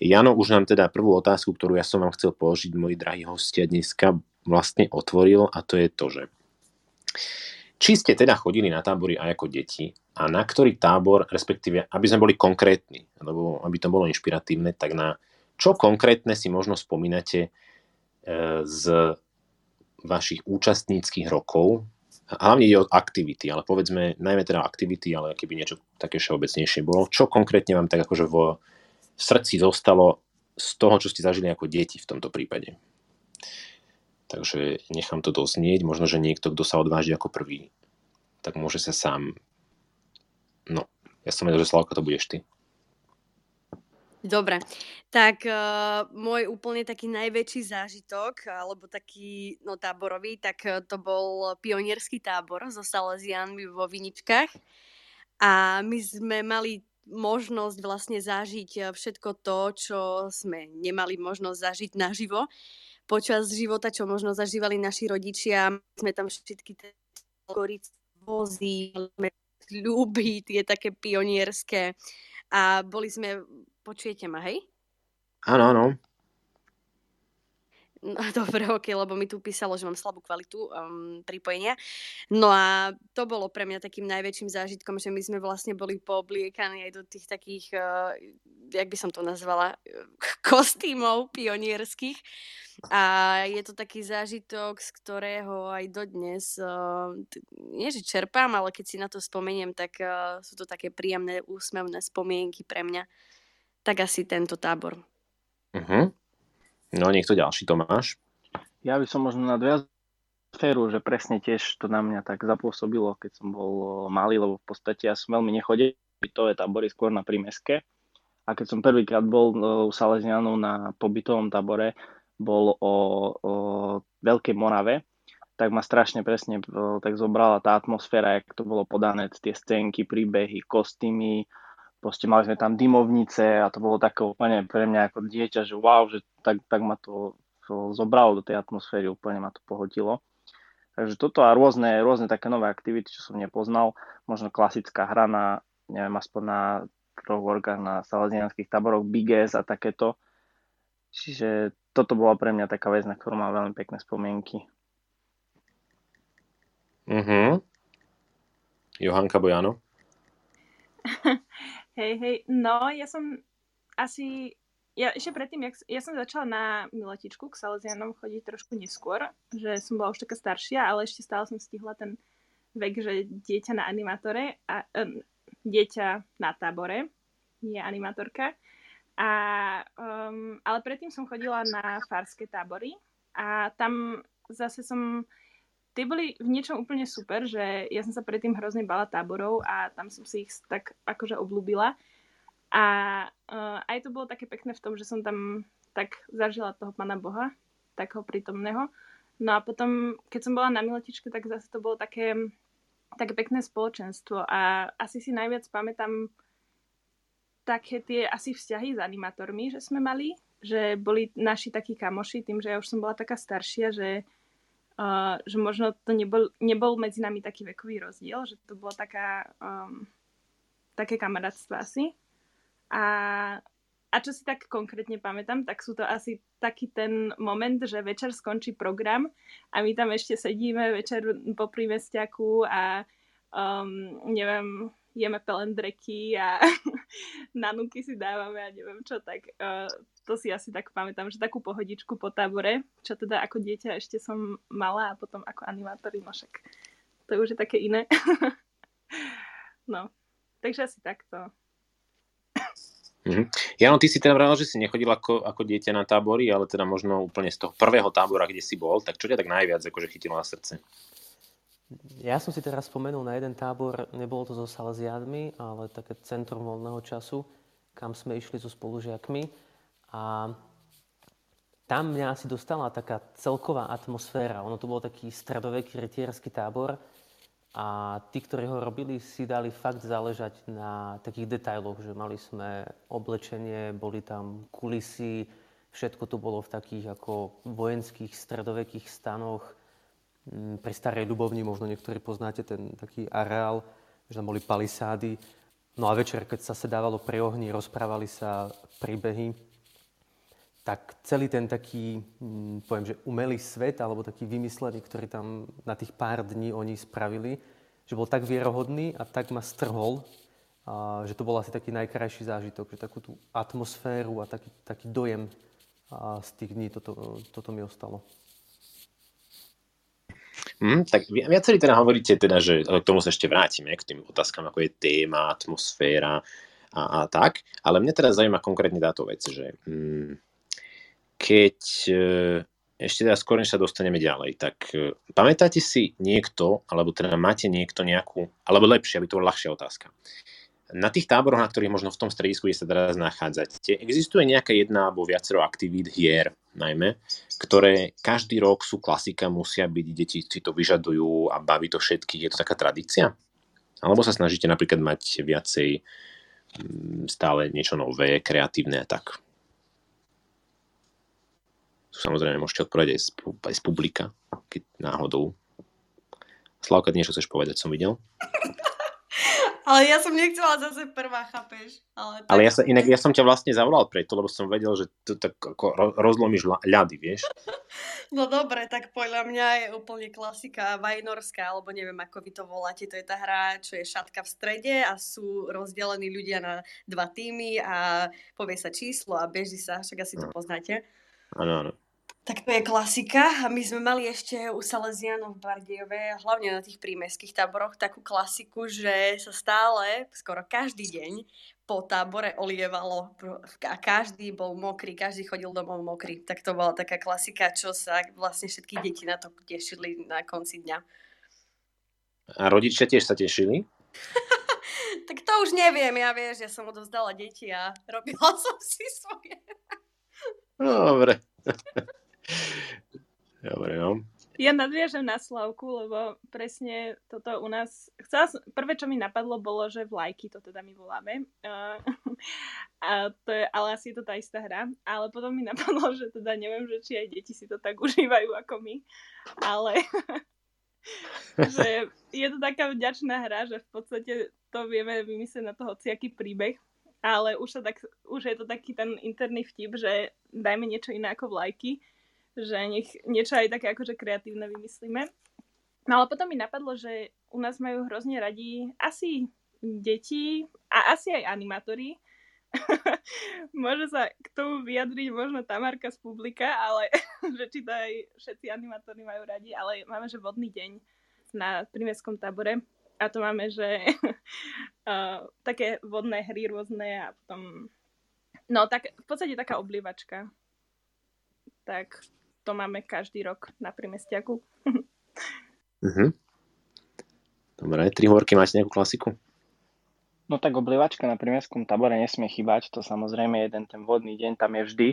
Jano už nám teda prvú otázku, ktorú ja som vám chcel položiť, moji drahí hostia dneska vlastne otvoril a to je to, že či ste teda chodili na tábory aj ako deti a na ktorý tábor, respektíve, aby sme boli konkrétni, alebo aby to bolo inšpiratívne, tak na čo konkrétne si možno spomínate e, z vašich účastníckých rokov, hlavne ide o aktivity, ale povedzme, najmä teda aktivity, ale keby niečo také všeobecnejšie bolo, čo konkrétne vám tak akože vo v srdci zostalo z toho, čo ste zažili ako deti v tomto prípade. Takže nechám to doznieť. Možno, že niekto, kto sa odváži ako prvý, tak môže sa sám... No, ja som vedel, že Slavka, to budeš ty. Dobre, tak uh, môj úplne taký najväčší zážitok, alebo taký no, táborový, tak uh, to bol pionierský tábor so Salesianmi vo Viničkách. A my sme mali možnosť vlastne zažiť eh, všetko to, čo sme nemali možnosť zažiť naživo počas života, čo možno zažívali naši rodičia. Sme tam všetky vozy, ľuby, tie také pionierské. A boli sme, počujete ma, hej? Áno, áno. No, dobre, ok, lebo mi tu písalo, že mám slabú kvalitu um, pripojenia. No a to bolo pre mňa takým najväčším zážitkom, že my sme vlastne boli poobliekaní aj do tých takých, uh, jak by som to nazvala, kostýmov pionierských. A je to taký zážitok, z ktorého aj dodnes, uh, nie že čerpám, ale keď si na to spomeniem, tak uh, sú to také príjemné, úsmevné spomienky pre mňa. Tak asi tento tábor. Uh-huh. No, niekto ďalší, Tomáš? Ja by som možno nadviazal sféru, že presne tiež to na mňa tak zapôsobilo, keď som bol malý, lebo v podstate ja som veľmi nechodil bytové tábory skôr na prímeske. A keď som prvýkrát bol u Salesianov na pobytovom tábore, bol o, o Veľkej Morave, tak ma strašne presne tak zobrala tá atmosféra, jak to bolo podané, tie scénky, príbehy, kostýmy, proste mali sme tam dymovnice a to bolo také úplne pre mňa ako dieťa, že wow, že tak, tak ma to, to zobralo do tej atmosféry, úplne ma to pohodilo. Takže toto a rôzne, rôzne také nové aktivity, čo som nepoznal, možno klasická hra na, neviem, aspoň na troch orgách na salesianských táboroch, Biges a takéto. Čiže toto bola pre mňa taká vec, na ktorú mám veľmi pekné spomienky. Mhm. Johanka Bojano? Hej, hej, no ja som asi, ja ešte predtým, jak, ja som začala na miletičku k Salesianom chodiť trošku neskôr, že som bola už taká staršia, ale ešte stále som stihla ten vek, že dieťa na animátore a um, dieťa na tábore je animátorka. A, um, ale predtým som chodila na farské tábory a tam zase som tie boli v niečom úplne super, že ja som sa predtým hrozne bala táborov a tam som si ich tak akože oblúbila. A uh, aj to bolo také pekné v tom, že som tam tak zažila toho Pana Boha, takého prítomného. No a potom, keď som bola na Miletičke, tak zase to bolo také, také pekné spoločenstvo a asi si najviac pamätám také tie asi vzťahy s animátormi, že sme mali, že boli naši takí kamoši, tým, že ja už som bola taká staršia, že Uh, že možno to nebol, nebol medzi nami taký vekový rozdiel, že to bolo taká, um, také kamarátstvo asi. A, a čo si tak konkrétne pamätám, tak sú to asi taký ten moment, že večer skončí program a my tam ešte sedíme večer po prímestiaku a um, neviem, jeme pelendreky a nanúky si dávame a neviem čo, tak uh, to si asi tak pamätám, že takú pohodičku po tábore, čo teda ako dieťa ešte som mala a potom ako animátor, no však to už je také iné. no, takže asi takto. Mm-hmm. Jano, ty si teda vravil, že si nechodil ako, ako dieťa na tábory, ale teda možno úplne z toho prvého tábora, kde si bol, tak čo ťa tak najviac akože chytilo na srdce? Ja som si teraz spomenul na jeden tábor, nebolo to so Salesiadmi, ale také centrum voľného času, kam sme išli so spolužiakmi. A tam mňa asi dostala taká celková atmosféra. Ono to bol taký stredoveký retierský tábor a tí, ktorí ho robili, si dali fakt záležať na takých detailoch, že mali sme oblečenie, boli tam kulisy, všetko tu bolo v takých ako vojenských stredovekých stanoch. Mm, pri Starej Ľubovni možno niektorí poznáte ten taký areál, že tam boli palisády. No a večer, keď sa sedávalo pri ohni, rozprávali sa príbehy tak celý ten taký, hm, poviem, že umelý svet, alebo taký vymyslený, ktorý tam na tých pár dní oni spravili, že bol tak vierohodný a tak ma strhol, a že to bol asi taký najkrajší zážitok, že takú tú atmosféru a taký, taký dojem a z tých dní toto, toto mi ostalo. Mm, tak viacerí teda hovoríte, teda, že k tomu sa ešte vrátime, k tým otázkam, ako je téma, atmosféra a, a tak. Ale mňa teda zaujíma konkrétne táto vec, že mm, keď e, ešte teda skôr, než sa dostaneme ďalej, tak e, pamätáte si niekto, alebo teda máte niekto nejakú, alebo lepšie, aby to bola ľahšia otázka na tých táboroch, na ktorých možno v tom stredisku, kde sa teraz nachádzate, existuje nejaká jedna alebo viacero aktivít hier, najmä, ktoré každý rok sú klasika, musia byť, deti si to vyžadujú a baví to všetkých. Je to taká tradícia? Alebo sa snažíte napríklad mať viacej stále niečo nové, kreatívne a tak? Samozrejme, môžete odpovedať aj z, aj z publika, keď náhodou. Slavka, niečo chceš povedať, som videl? Ale ja som nechcela zase prvá, chápeš? Ale, tak... ale ja, sa, inak ja som ťa vlastne zavolal preto, lebo som vedel, že tu tak ako rozlomíš ľady, vieš? No dobre, tak podľa mňa je úplne klasika vajnorská, alebo neviem, ako vy to voláte. To je tá hra, čo je šatka v strede a sú rozdelení ľudia na dva týmy a povie sa číslo a beží sa, však asi to no. poznáte. Áno, áno. Tak to je klasika my sme mali ešte u Salesianov v Bardejove, hlavne na tých prímeských táboroch, takú klasiku, že sa stále, skoro každý deň po tábore olievalo a každý bol mokrý, každý chodil domov mokrý. Tak to bola taká klasika, čo sa vlastne všetky deti na to tešili na konci dňa. A rodičia tiež sa tešili? tak to už neviem, ja vieš, ja som odovzdala deti a robila som si svoje. Dobre. Dobre, no. Ja nadviažem na Slavku, lebo presne toto u nás... Chcela som, prvé, čo mi napadlo, bolo, že vlajky, to teda my voláme. Uh, a to je, ale asi je to tá istá hra. Ale potom mi napadlo, že teda neviem, že či aj deti si to tak užívajú ako my. Ale že je to taká vďačná hra, že v podstate to vieme vymyslieť na to hociaký príbeh. Ale už, sa tak, už je to taký ten interný vtip, že dajme niečo iné ako vlajky že nech niečo aj také akože kreatívne vymyslíme. No ale potom mi napadlo, že u nás majú hrozne radi asi deti a asi aj animátori. Môže sa k tomu vyjadriť možno Tamarka z publika, ale že či to aj všetci animátori majú radi, ale máme, že vodný deň na primestskom tábore a to máme, že uh, také vodné hry rôzne a potom no tak v podstate taká oblievačka. Tak to máme každý rok na primestiaku. uh-huh. Dobre, tri horky máte nejakú klasiku? No tak oblievačka na primestskom tabore nesmie chýbať, to samozrejme jeden ten vodný deň tam je vždy.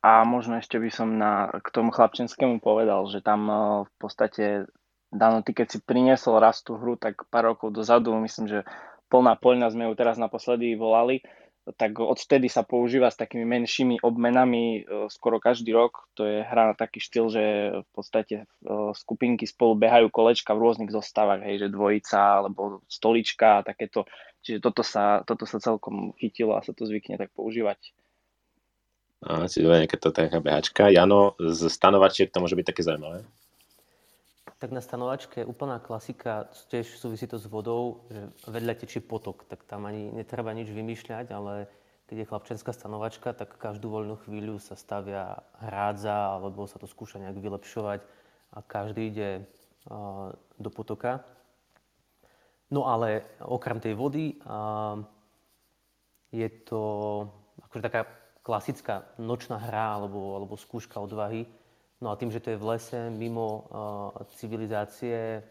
A možno ešte by som na, k tomu chlapčenskému povedal, že tam eh, v podstate Dano, ty keď si priniesol raz tú hru, tak pár rokov dozadu, myslím, že plná poľna sme ju teraz naposledy volali, tak odvtedy sa používa s takými menšími obmenami e, skoro každý rok. To je hra na taký štýl, že v podstate e, skupinky spolu behajú kolečka v rôznych zostavách, hej, že dvojica alebo stolička a takéto. Čiže toto sa, toto sa celkom chytilo a sa to zvykne tak používať. A, čiže nejaká to taká behačka. Jano, z stanovačiek to môže byť také zaujímavé. Tak na stanovačke úplná klasika, tiež súvisí to s vodou, že vedľa tečí potok, tak tam ani netreba nič vymýšľať, ale keď je chlapčenská stanovačka, tak každú voľnú chvíľu sa stavia hrádza, alebo sa to skúša nejak vylepšovať a každý ide uh, do potoka. No ale okrem tej vody uh, je to akože taká klasická nočná hra alebo, alebo skúška odvahy, No a tým, že to je v lese, mimo uh, civilizácie,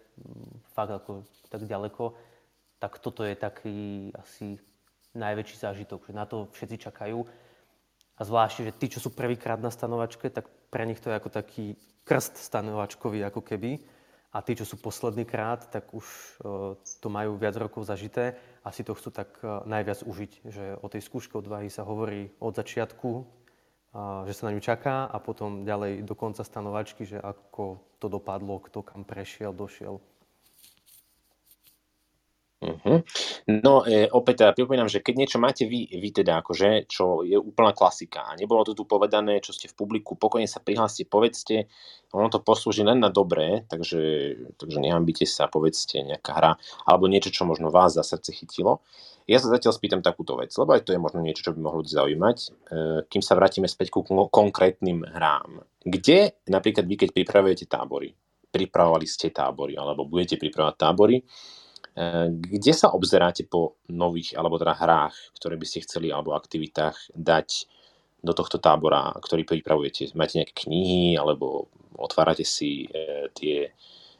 fakt ako tak ďaleko, tak toto je taký asi najväčší zážitok, že na to všetci čakajú. A zvlášte, že tí, čo sú prvýkrát na stanovačke, tak pre nich to je ako taký krst stanovačkový ako keby. A tí, čo sú posledný krát, tak už uh, to majú viac rokov zažité a si to chcú tak uh, najviac užiť. Že o tej skúške odvahy sa hovorí od začiatku že sa na ňu čaká a potom ďalej do konca stanovačky, že ako to dopadlo, kto kam prešiel, došiel. Uh-huh. No e, opäť teda pripomínam, že keď niečo máte vy, vy teda akože, čo je úplná klasika a nebolo to tu povedané, čo ste v publiku, pokojne sa prihláste, povedzte, ono to poslúži len na dobré, takže, takže nehambite sa, povedzte nejaká hra, alebo niečo, čo možno vás za srdce chytilo. Ja sa zatiaľ spýtam takúto vec, lebo aj to je možno niečo, čo by mohlo zaujímať, e, kým sa vrátime späť ku konkrétnym hrám. Kde napríklad vy, keď pripravujete tábory, pripravovali ste tábory, alebo budete pripravovať tábory, kde sa obzeráte po nových alebo teda hrách, ktoré by ste chceli alebo aktivitách dať do tohto tábora, ktorý pripravujete? Máte nejaké knihy alebo otvárate si e, tie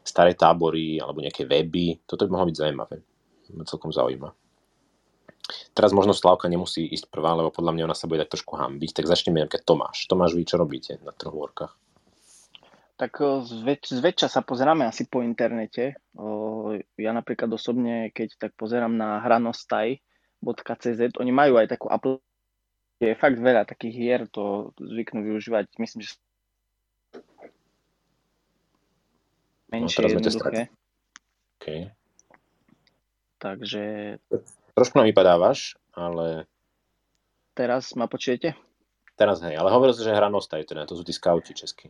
staré tábory alebo nejaké weby? Toto by mohlo byť zaujímavé. Ma celkom zaujíma. Teraz možno Slavka nemusí ísť prvá, lebo podľa mňa ona sa bude tak trošku hambiť. Tak začneme nejaké Tomáš. Tomáš, vy čo robíte na trhôrkach? Tak zväč- zväčša sa pozeráme asi po internete. Ja napríklad osobne, keď tak pozerám na hranostaj.cz, oni majú aj takú aplikáciu, je fakt veľa takých hier, to zvyknú využívať, myslím, že menšie, no, jednoduché. Okay. Takže... Trošku nám vypadávaš, ale... Teraz ma počujete? Teraz hej, ale hovoril si, že hranostaj, teda to sú tí skauti česky.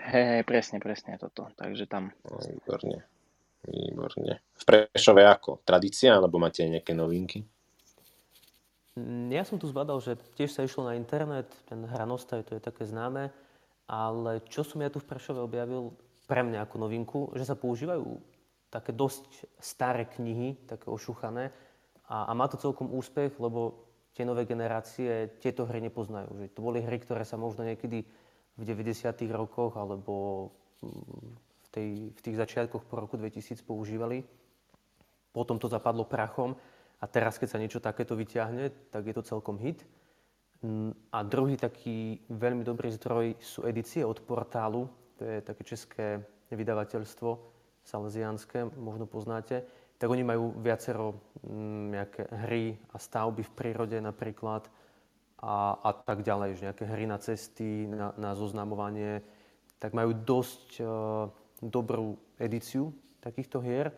Hej, hej, presne, presne toto. Takže tam. No, výborne. Výborne. V Prešove ako? Tradícia, alebo máte aj nejaké novinky? Ja som tu zbadal, že tiež sa išlo na internet, ten hranostaj, to je také známe, ale čo som ja tu v Prešove objavil pre mňa ako novinku, že sa používajú také dosť staré knihy, také ošuchané a, a má to celkom úspech, lebo tie nové generácie tieto hry nepoznajú. Že to boli hry, ktoré sa možno niekedy v 90. rokoch alebo v, tej, v tých začiatkoch po roku 2000 používali. Potom to zapadlo prachom a teraz, keď sa niečo takéto vyťahne, tak je to celkom hit. A druhý taký veľmi dobrý zdroj sú edície od portálu, to je také české vydavateľstvo salesianské, možno poznáte. Tak oni majú viacero mm, nejaké hry a stavby v prírode napríklad, a, a tak ďalej, že nejaké hry na cesty, na, na zoznamovanie, tak majú dosť uh, dobrú edíciu takýchto hier.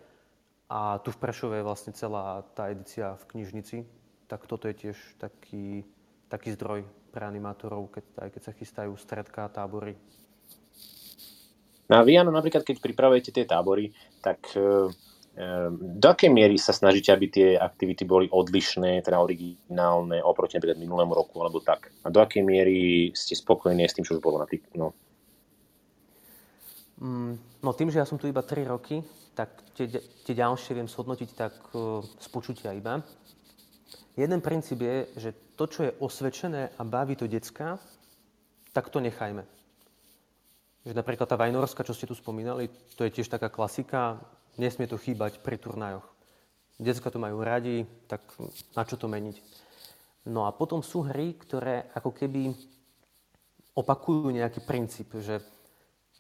A tu v Prešove je vlastne celá tá edícia v knižnici, tak toto je tiež taký, taký zdroj pre animátorov, keď, aj keď sa chystajú stredka a tábory. No a vy, Jano, napríklad, keď pripravujete tie tábory, tak Ehm, do akej miery sa snažíte, aby tie aktivity boli odlišné, teda originálne oproti napríklad minulému roku alebo tak? A do akej miery ste spokojní s tým, čo už bolo na tých, no. Mm, no tým, že ja som tu iba 3 roky, tak tie, tie ďalšie viem shodnotiť tak uh, z počutia iba. Jeden princíp je, že to, čo je osvedčené a baví to decka, tak to nechajme. Že napríklad tá Vajnorska, čo ste tu spomínali, to je tiež taká klasika Nesmie to chýbať pri turnajoch. Decka to majú radi, tak na čo to meniť? No a potom sú hry, ktoré ako keby opakujú nejaký princíp, že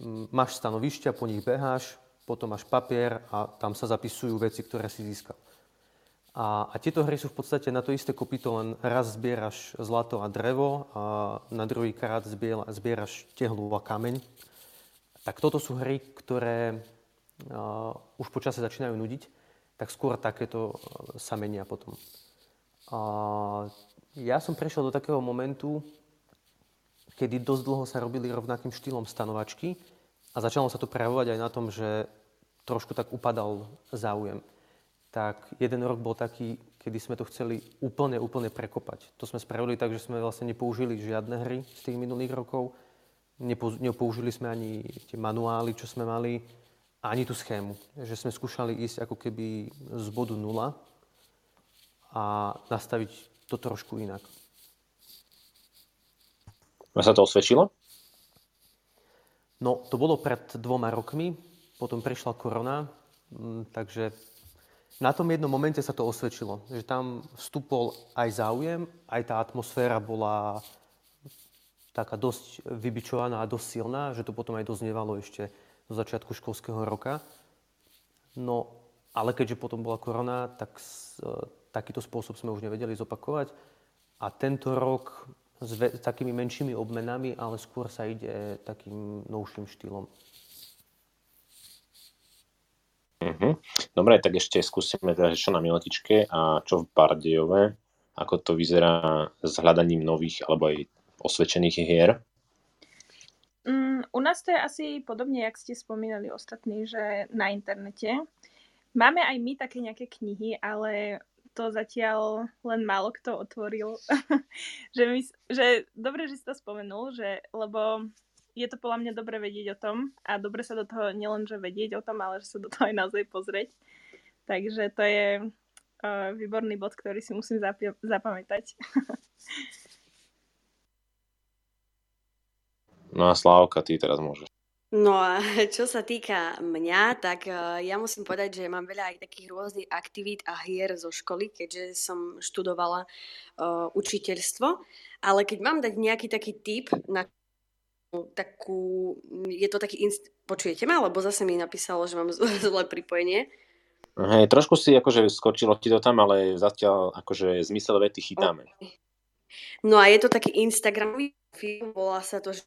mm, máš stanovišťa, po nich beháš, potom máš papier a tam sa zapisujú veci, ktoré si získal. A, a tieto hry sú v podstate na to isté kopito, len raz zbieraš zlato a drevo a na druhý krát zbieraš tehlu a kameň. Tak toto sú hry, ktoré už počase začínajú nudiť, tak skôr takéto sa menia potom. Uh, ja som prešiel do takého momentu, kedy dosť dlho sa robili rovnakým štýlom stanovačky a začalo sa to prejavovať aj na tom, že trošku tak upadal záujem. Tak jeden rok bol taký, kedy sme to chceli úplne, úplne prekopať. To sme spravili tak, že sme vlastne nepoužili žiadne hry z tých minulých rokov. Nepoužili sme ani tie manuály, čo sme mali ani tú schému. Že sme skúšali ísť ako keby z bodu nula a nastaviť to trošku inak. A sa to osvedčilo? No, to bolo pred dvoma rokmi, potom prišla korona, mm, takže na tom jednom momente sa to osvedčilo, že tam vstúpol aj záujem, aj tá atmosféra bola taká dosť vybičovaná a dosť silná, že to potom aj doznievalo ešte zo začiatku školského roka. No, ale keďže potom bola korona, tak e, takýto spôsob sme už nevedeli zopakovať. A tento rok s, ve, s takými menšími obmenami, ale skôr sa ide takým novším štýlom. Uh-huh. Dobre, tak ešte skúsime teda, čo na Miletičke a čo v Bardejove, ako to vyzerá s hľadaním nových alebo aj osvedčených hier. Mm, u nás to je asi podobne, jak ste spomínali ostatní, že na internete. Máme aj my také nejaké knihy, ale to zatiaľ len málo kto otvoril. že, my, že dobre, že si to spomenul, že, lebo je to podľa mňa dobre vedieť o tom a dobre sa do toho nielenže vedieť o tom, ale že sa do toho aj naozaj pozrieť. Takže to je uh, výborný bod, ktorý si musím zapi- zapamätať. no a Slávka, ty teraz môžeš. No a čo sa týka mňa, tak uh, ja musím povedať, že mám veľa aj takých rôznych aktivít a hier zo školy, keďže som študovala uh, učiteľstvo. Ale keď mám dať nejaký taký tip na takú, je to taký, inst- počujete ma? Lebo zase mi napísalo, že mám zlé pripojenie. Hej, trošku si akože skočilo ti to tam, ale zatiaľ akože zmysel vety chytáme. Okay. No a je to taký Instagramový film, volá sa to, že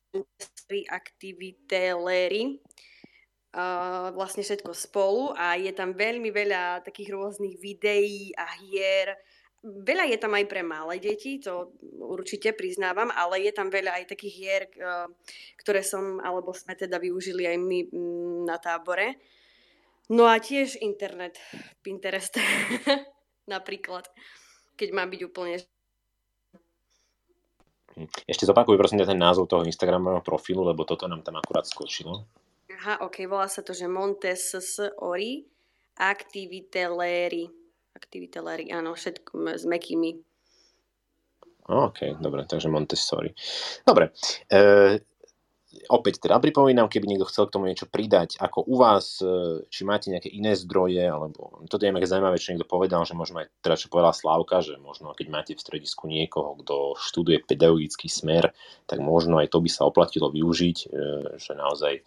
aktiviteléry. Uh, vlastne všetko spolu a je tam veľmi veľa takých rôznych videí a hier, Veľa je tam aj pre malé deti, to určite priznávam, ale je tam veľa aj takých hier, eh, ktoré som, alebo sme teda využili aj my mm, na tábore. No a tiež internet, Pinterest napríklad, keď má byť úplne... Ešte zopakuj prosím ten názov toho Instagramového profilu, lebo toto nám tam akurát skočilo. Aha, ok, volá sa to, že Montessori Activiteleri aktiviteléry, áno, všetko s mekými. OK, dobre, takže Montessori. Dobre, e, opäť teda pripomínam, keby niekto chcel k tomu niečo pridať, ako u vás, e, či máte nejaké iné zdroje, alebo toto je nejaké zaujímavé, čo niekto povedal, že možno aj teda, čo povedala Slávka, že možno keď máte v stredisku niekoho, kto študuje pedagogický smer, tak možno aj to by sa oplatilo využiť, e, že naozaj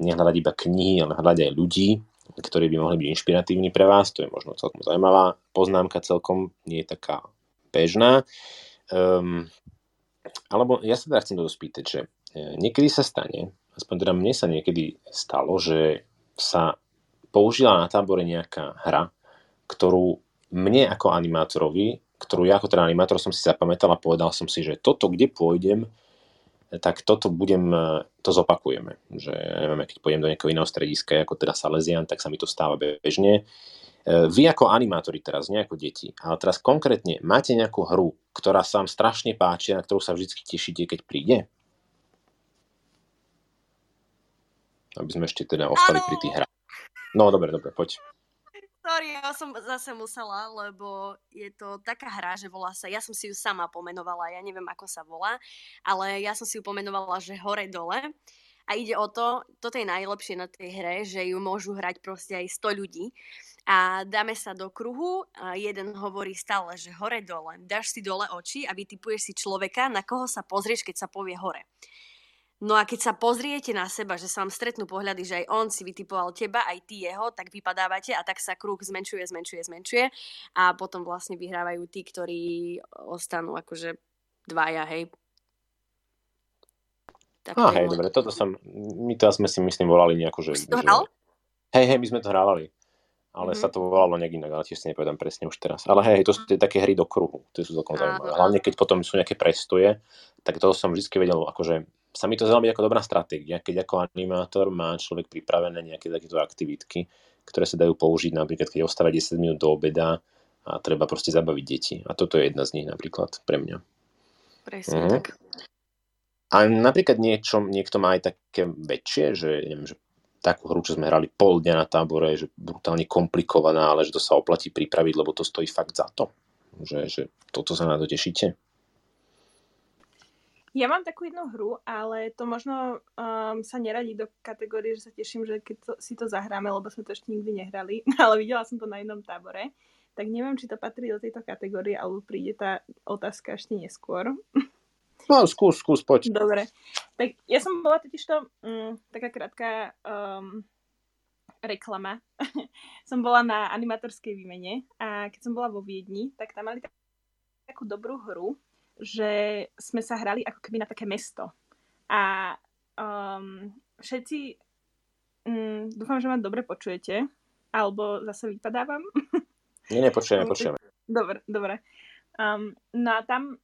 nehľadať iba knihy, ale hľadať aj ľudí, ktorí by mohli byť inšpiratívni pre vás. To je možno celkom zaujímavá poznámka, celkom nie je taká bežná. Um, alebo ja sa teda chcem to spýtať, že niekedy sa stane, aspoň teda mne sa niekedy stalo, že sa použila na tábore nejaká hra, ktorú mne ako animátorovi, ktorú ja ako teda animátor som si zapamätal a povedal som si, že toto, kde pôjdem, tak toto budem, e, to zopakujeme. Že neviem, keď pôjdem do nejakého iného strediska, ako teda Salesian, tak sa mi to stáva bežne. E, vy ako animátori teraz, nie ako deti, ale teraz konkrétne máte nejakú hru, ktorá sa vám strašne páči a na ktorú sa vždy tešíte, keď príde? Aby sme ešte teda ostali ano. pri tých hrách. No, dobre, dobre, poď. Sorry, ja som zase musela, lebo je to taká hra, že volá sa, ja som si ju sama pomenovala, ja neviem, ako sa volá, ale ja som si ju pomenovala, že hore-dole. A ide o to, toto je najlepšie na tej hre, že ju môžu hrať proste aj 100 ľudí. A dáme sa do kruhu, a jeden hovorí stále, že hore-dole. Dáš si dole oči a vytipuješ si človeka, na koho sa pozrieš, keď sa povie hore. No a keď sa pozriete na seba, že sa vám stretnú pohľady, že aj on si vytipoval teba, aj ty jeho, tak vypadávate a tak sa kruh zmenšuje, zmenšuje, zmenšuje a potom vlastne vyhrávajú tí, ktorí ostanú akože dvaja, hej. Tak ah, hej, dobre, toto som, my to sme si myslím volali nejako, že... Už to hral? Hej, hej, my sme to hrávali. Ale mm-hmm. sa to volalo nejak inak, ale tiež si nepovedám presne už teraz. Ale hej, to sú tie také hry do kruhu, to sú celkom zaujímavé. Hlavne keď potom sú nejaké prestoje, tak to som vždy vedel akože sa mi to zdalo byť ako dobrá stratégia, keď ako animátor má človek pripravené nejaké takéto aktivitky, ktoré sa dajú použiť napríklad, keď ostáva 10 minút do obeda a treba proste zabaviť deti. A toto je jedna z nich napríklad pre mňa. Presne uh-huh. tak. A napríklad niečo, niekto má aj také väčšie, že neviem, že takú hru, čo sme hrali pol dňa na tábore, že brutálne komplikovaná, ale že to sa oplatí pripraviť, lebo to stojí fakt za to. Že, že toto sa na to tešíte. Ja mám takú jednu hru, ale to možno um, sa neradí do kategórie, že sa teším, že keď to, si to zahráme, lebo sme to ešte nikdy nehrali, ale videla som to na jednom tábore. Tak neviem, či to patrí do tejto kategórie, alebo príde tá otázka ešte neskôr. No, skús, skús, poď. Dobre. Tak ja som bola totiž to um, taká krátka um, reklama. som bola na animatorskej výmene a keď som bola vo Viedni, tak tam mali takú dobrú hru, že sme sa hrali ako keby na také mesto. A um, všetci, um, dúfam, že ma dobre počujete. Alebo zase vypadávam? Nie, nepočujeme, počujeme. Dobre, dobre. Um, no a tam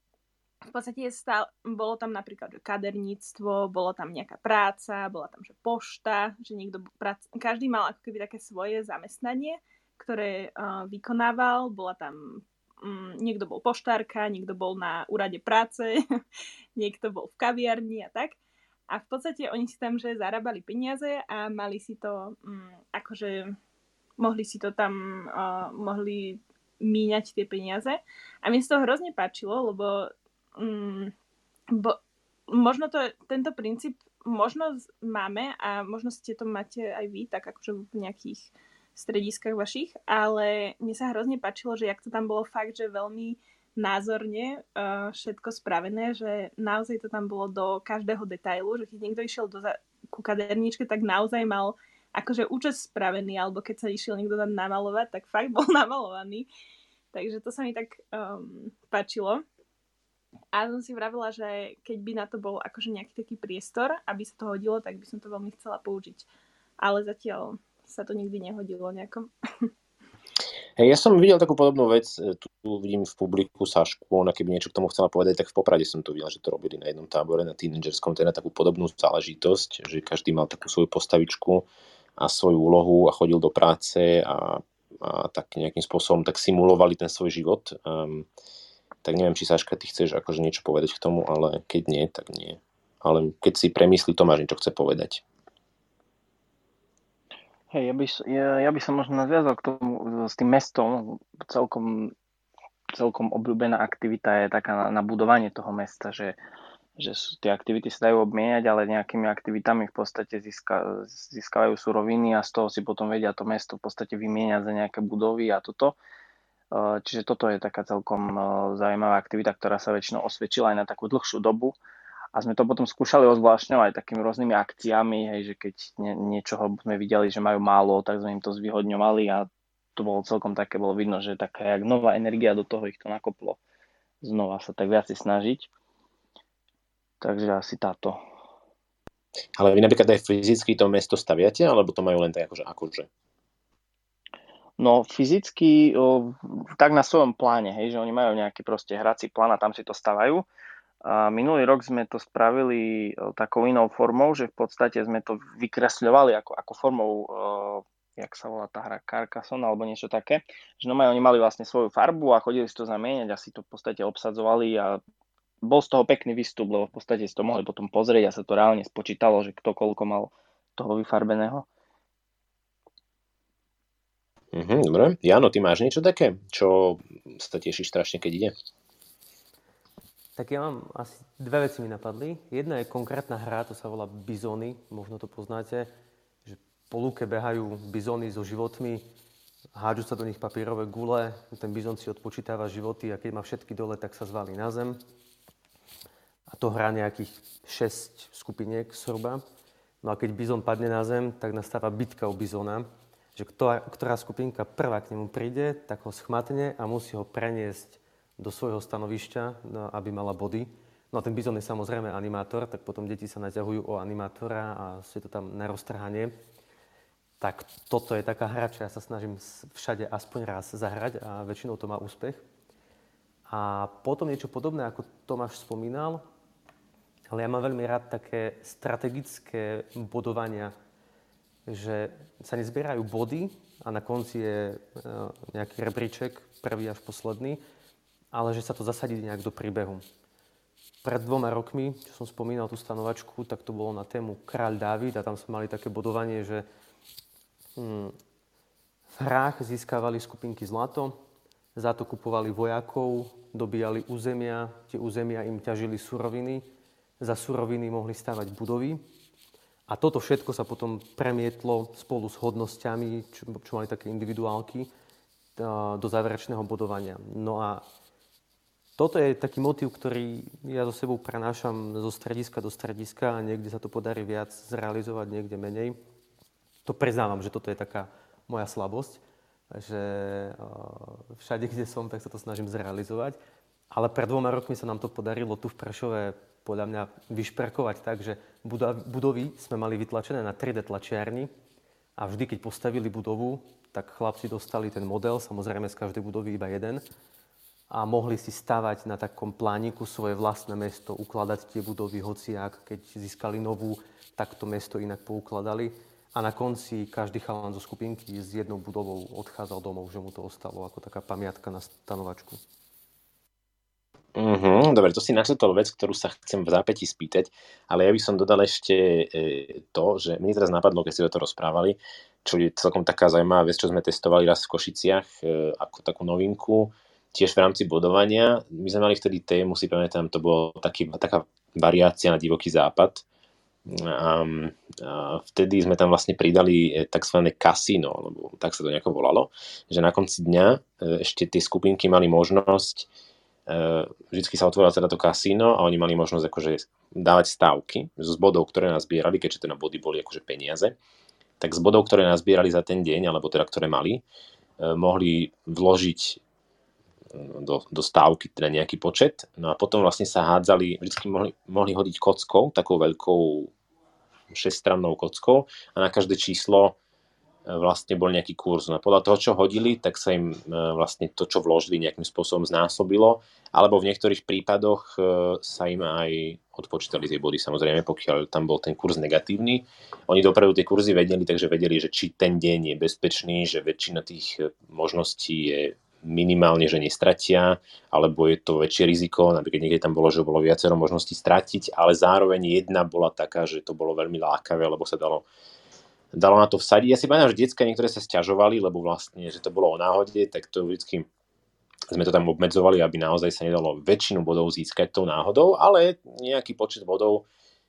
v podstate stál, bolo tam napríklad že kaderníctvo, bolo tam nejaká práca, bola tam že pošta, že niekto prac, každý mal ako keby také svoje zamestnanie, ktoré uh, vykonával, bola tam um, niekto bol poštárka, niekto bol na úrade práce, niekto bol v kaviarni a tak. A v podstate oni si tam že zarábali peniaze a mali si to um, akože mohli si to tam, uh, mohli míňať tie peniaze. A mi sa to hrozne páčilo, lebo mm, bo, možno to, tento princíp možno máme a možno ste to máte aj vy, tak akože v nejakých strediskách vašich, ale mne sa hrozne páčilo, že jak to tam bolo fakt, že veľmi názorne uh, všetko spravené, že naozaj to tam bolo do každého detailu, že keď niekto išiel do za- ku kaderníčke, tak naozaj mal akože účes spravený, alebo keď sa išiel niekto tam namalovať, tak fakt bol namalovaný. Takže to sa mi tak um, páčilo. A som si vravila, že keď by na to bol akože nejaký taký priestor, aby sa to hodilo, tak by som to veľmi chcela použiť. Ale zatiaľ sa to nikdy nehodilo nejako. Hey, ja som videl takú podobnú vec, e, tu vidím v publiku Sašku, ona keby niečo k tomu chcela povedať, tak v Poprade som to videl, že to robili na jednom tábore, na tínedžerskom, teda takú podobnú záležitosť, že každý mal takú svoju postavičku a svoju úlohu a chodil do práce a, a tak nejakým spôsobom tak simulovali ten svoj život. Um, tak neviem, či Saška, ty chceš akože niečo povedať k tomu, ale keď nie, tak nie. Ale keď si premyslí, Tomáš niečo chce povedať. Hej, ja by, ja, ja by som možno nadviazal k tomu s tým mestom. Celkom, celkom obľúbená aktivita je taká na, na budovanie toho mesta, že, že tie aktivity sa dajú obmieniať, ale nejakými aktivitami v podstate získa, získavajú suroviny a z toho si potom vedia to mesto v podstate vymieňať za nejaké budovy a toto. Eh, čiže toto je taká celkom eh, zaujímavá aktivita, ktorá sa väčšinou osvedčila aj na takú dlhšiu dobu. A sme to potom skúšali ozvlášňovať takými rôznymi akciami, hej, že keď nie, niečoho sme videli, že majú málo, tak sme im to zvyhodňovali a to bolo celkom také, bolo vidno, že taká jak nová energia do toho ich to nakoplo. Znova sa tak viac snažiť. Takže asi táto. Ale vy napríklad aj fyzicky to mesto staviate, alebo to majú len tak akože akože? No fyzicky, o, tak na svojom pláne, hej, že oni majú nejaký proste hrací plán a tam si to stavajú. A minulý rok sme to spravili o, takou inou formou, že v podstate sme to vykresľovali ako, ako formou, o, jak sa volá tá hra, Carcassonne alebo niečo také. Že no oni mali vlastne svoju farbu a chodili si to zamieňať a si to v podstate obsadzovali a bol z toho pekný výstup, lebo v podstate si to mohli potom pozrieť a sa to reálne spočítalo, že kto koľko mal toho vyfarbeného. Mhm, dobre. Jano, ty máš niečo také, čo sa tešíš strašne, keď ide? Tak ja mám asi dve veci mi napadli. Jedna je konkrétna hra, to sa volá Bizony, možno to poznáte, že po lúke behajú bizony so životmi, hádžu sa do nich papierové gule, ten bizon si odpočítava životy a keď má všetky dole, tak sa zvalí na zem. A to hrá nejakých 6 skupiniek zhruba. No a keď bizon padne na zem, tak nastáva bitka o bizona že ktorá, ktorá skupinka prvá k nemu príde, tak ho schmatne a musí ho preniesť do svojho stanovišťa, no, aby mala body. No a ten bizon je samozrejme animátor, tak potom deti sa naťahujú o animátora a je to tam na roztrhanie. Tak toto je taká hra, čo ja sa snažím všade aspoň raz zahrať a väčšinou to má úspech. A potom niečo podobné, ako Tomáš spomínal, ale ja mám veľmi rád také strategické bodovania že sa nezbierajú body a na konci je e, nejaký rebríček, prvý až posledný, ale že sa to zasadí nejak do príbehu. Pred dvoma rokmi, čo som spomínal tú stanovačku, tak to bolo na tému Kráľ Dávid a tam sme mali také bodovanie, že hm, v hrách získavali skupinky zlato, za to kupovali vojakov, dobíjali územia, tie územia im ťažili suroviny, za suroviny mohli stavať budovy a toto všetko sa potom premietlo spolu s hodnosťami, čo, čo mali také individuálky, do záverečného bodovania. No a toto je taký motív, ktorý ja so sebou prenášam zo strediska do strediska a niekde sa to podarí viac zrealizovať, niekde menej. To priznávam, že toto je taká moja slabosť, že všade, kde som, tak sa to snažím zrealizovať. Ale pred dvoma rokmi sa nám to podarilo tu v Prešove podľa mňa vyšperkovať tak, že budovy sme mali vytlačené na 3D tlačiarni A vždy, keď postavili budovu, tak chlapci dostali ten model, samozrejme z každej budovy iba jeden, a mohli si stavať na takom plániku svoje vlastné mesto, ukladať tie budovy hociak, keď získali novú, tak to mesto inak poukladali. A na konci každý chalan zo skupinky s jednou budovou odchádzal domov, že mu to ostalo ako taká pamiatka na stanovačku. Uh-huh, dobre, to si načetol vec, ktorú sa chcem v zápäti spýtať, ale ja by som dodal ešte e, to, že mne teraz napadlo, keď ste to rozprávali, čo je celkom taká zaujímavá vec, čo sme testovali raz v Košiciach e, ako takú novinku, tiež v rámci bodovania. My sme mali vtedy tému, si pamätám, to bolo taký, taká variácia na divoký západ. A, a vtedy sme tam vlastne pridali e, tzv. kasino, alebo tak sa to nejako volalo, že na konci dňa e, ešte tie skupinky mali možnosť Eh, vždycky sa otvorilo teda to kasíno a oni mali možnosť akože dávať stávky z bodov, ktoré nás zbierali, keďže teda body boli akože peniaze, tak z bodov, ktoré nás zbierali za ten deň, alebo teda ktoré mali, mohli vložiť do, do stávky teda nejaký počet. No a potom vlastne sa hádzali, vždycky mohli, mohli hodiť kockou, takou veľkou šestrannou kockou a na každé číslo vlastne bol nejaký kurz. No a podľa toho, čo hodili, tak sa im e, vlastne to, čo vložili, nejakým spôsobom znásobilo, alebo v niektorých prípadoch e, sa im aj odpočítali tie body, samozrejme, pokiaľ tam bol ten kurz negatívny. Oni dopredu tie kurzy vedeli, takže vedeli, že či ten deň je bezpečný, že väčšina tých e, možností je minimálne, že nestratia, alebo je to väčšie riziko, napríklad niekde tam bolo, že bolo viacero možností stratiť, ale zároveň jedna bola taká, že to bolo veľmi lákavé, lebo sa dalo dalo na to vsadiť. Ja si pamätám, že detská niektoré sa stiažovali, lebo vlastne, že to bolo o náhode, tak to vždycky sme to tam obmedzovali, aby naozaj sa nedalo väčšinu bodov získať tou náhodou, ale nejaký počet bodov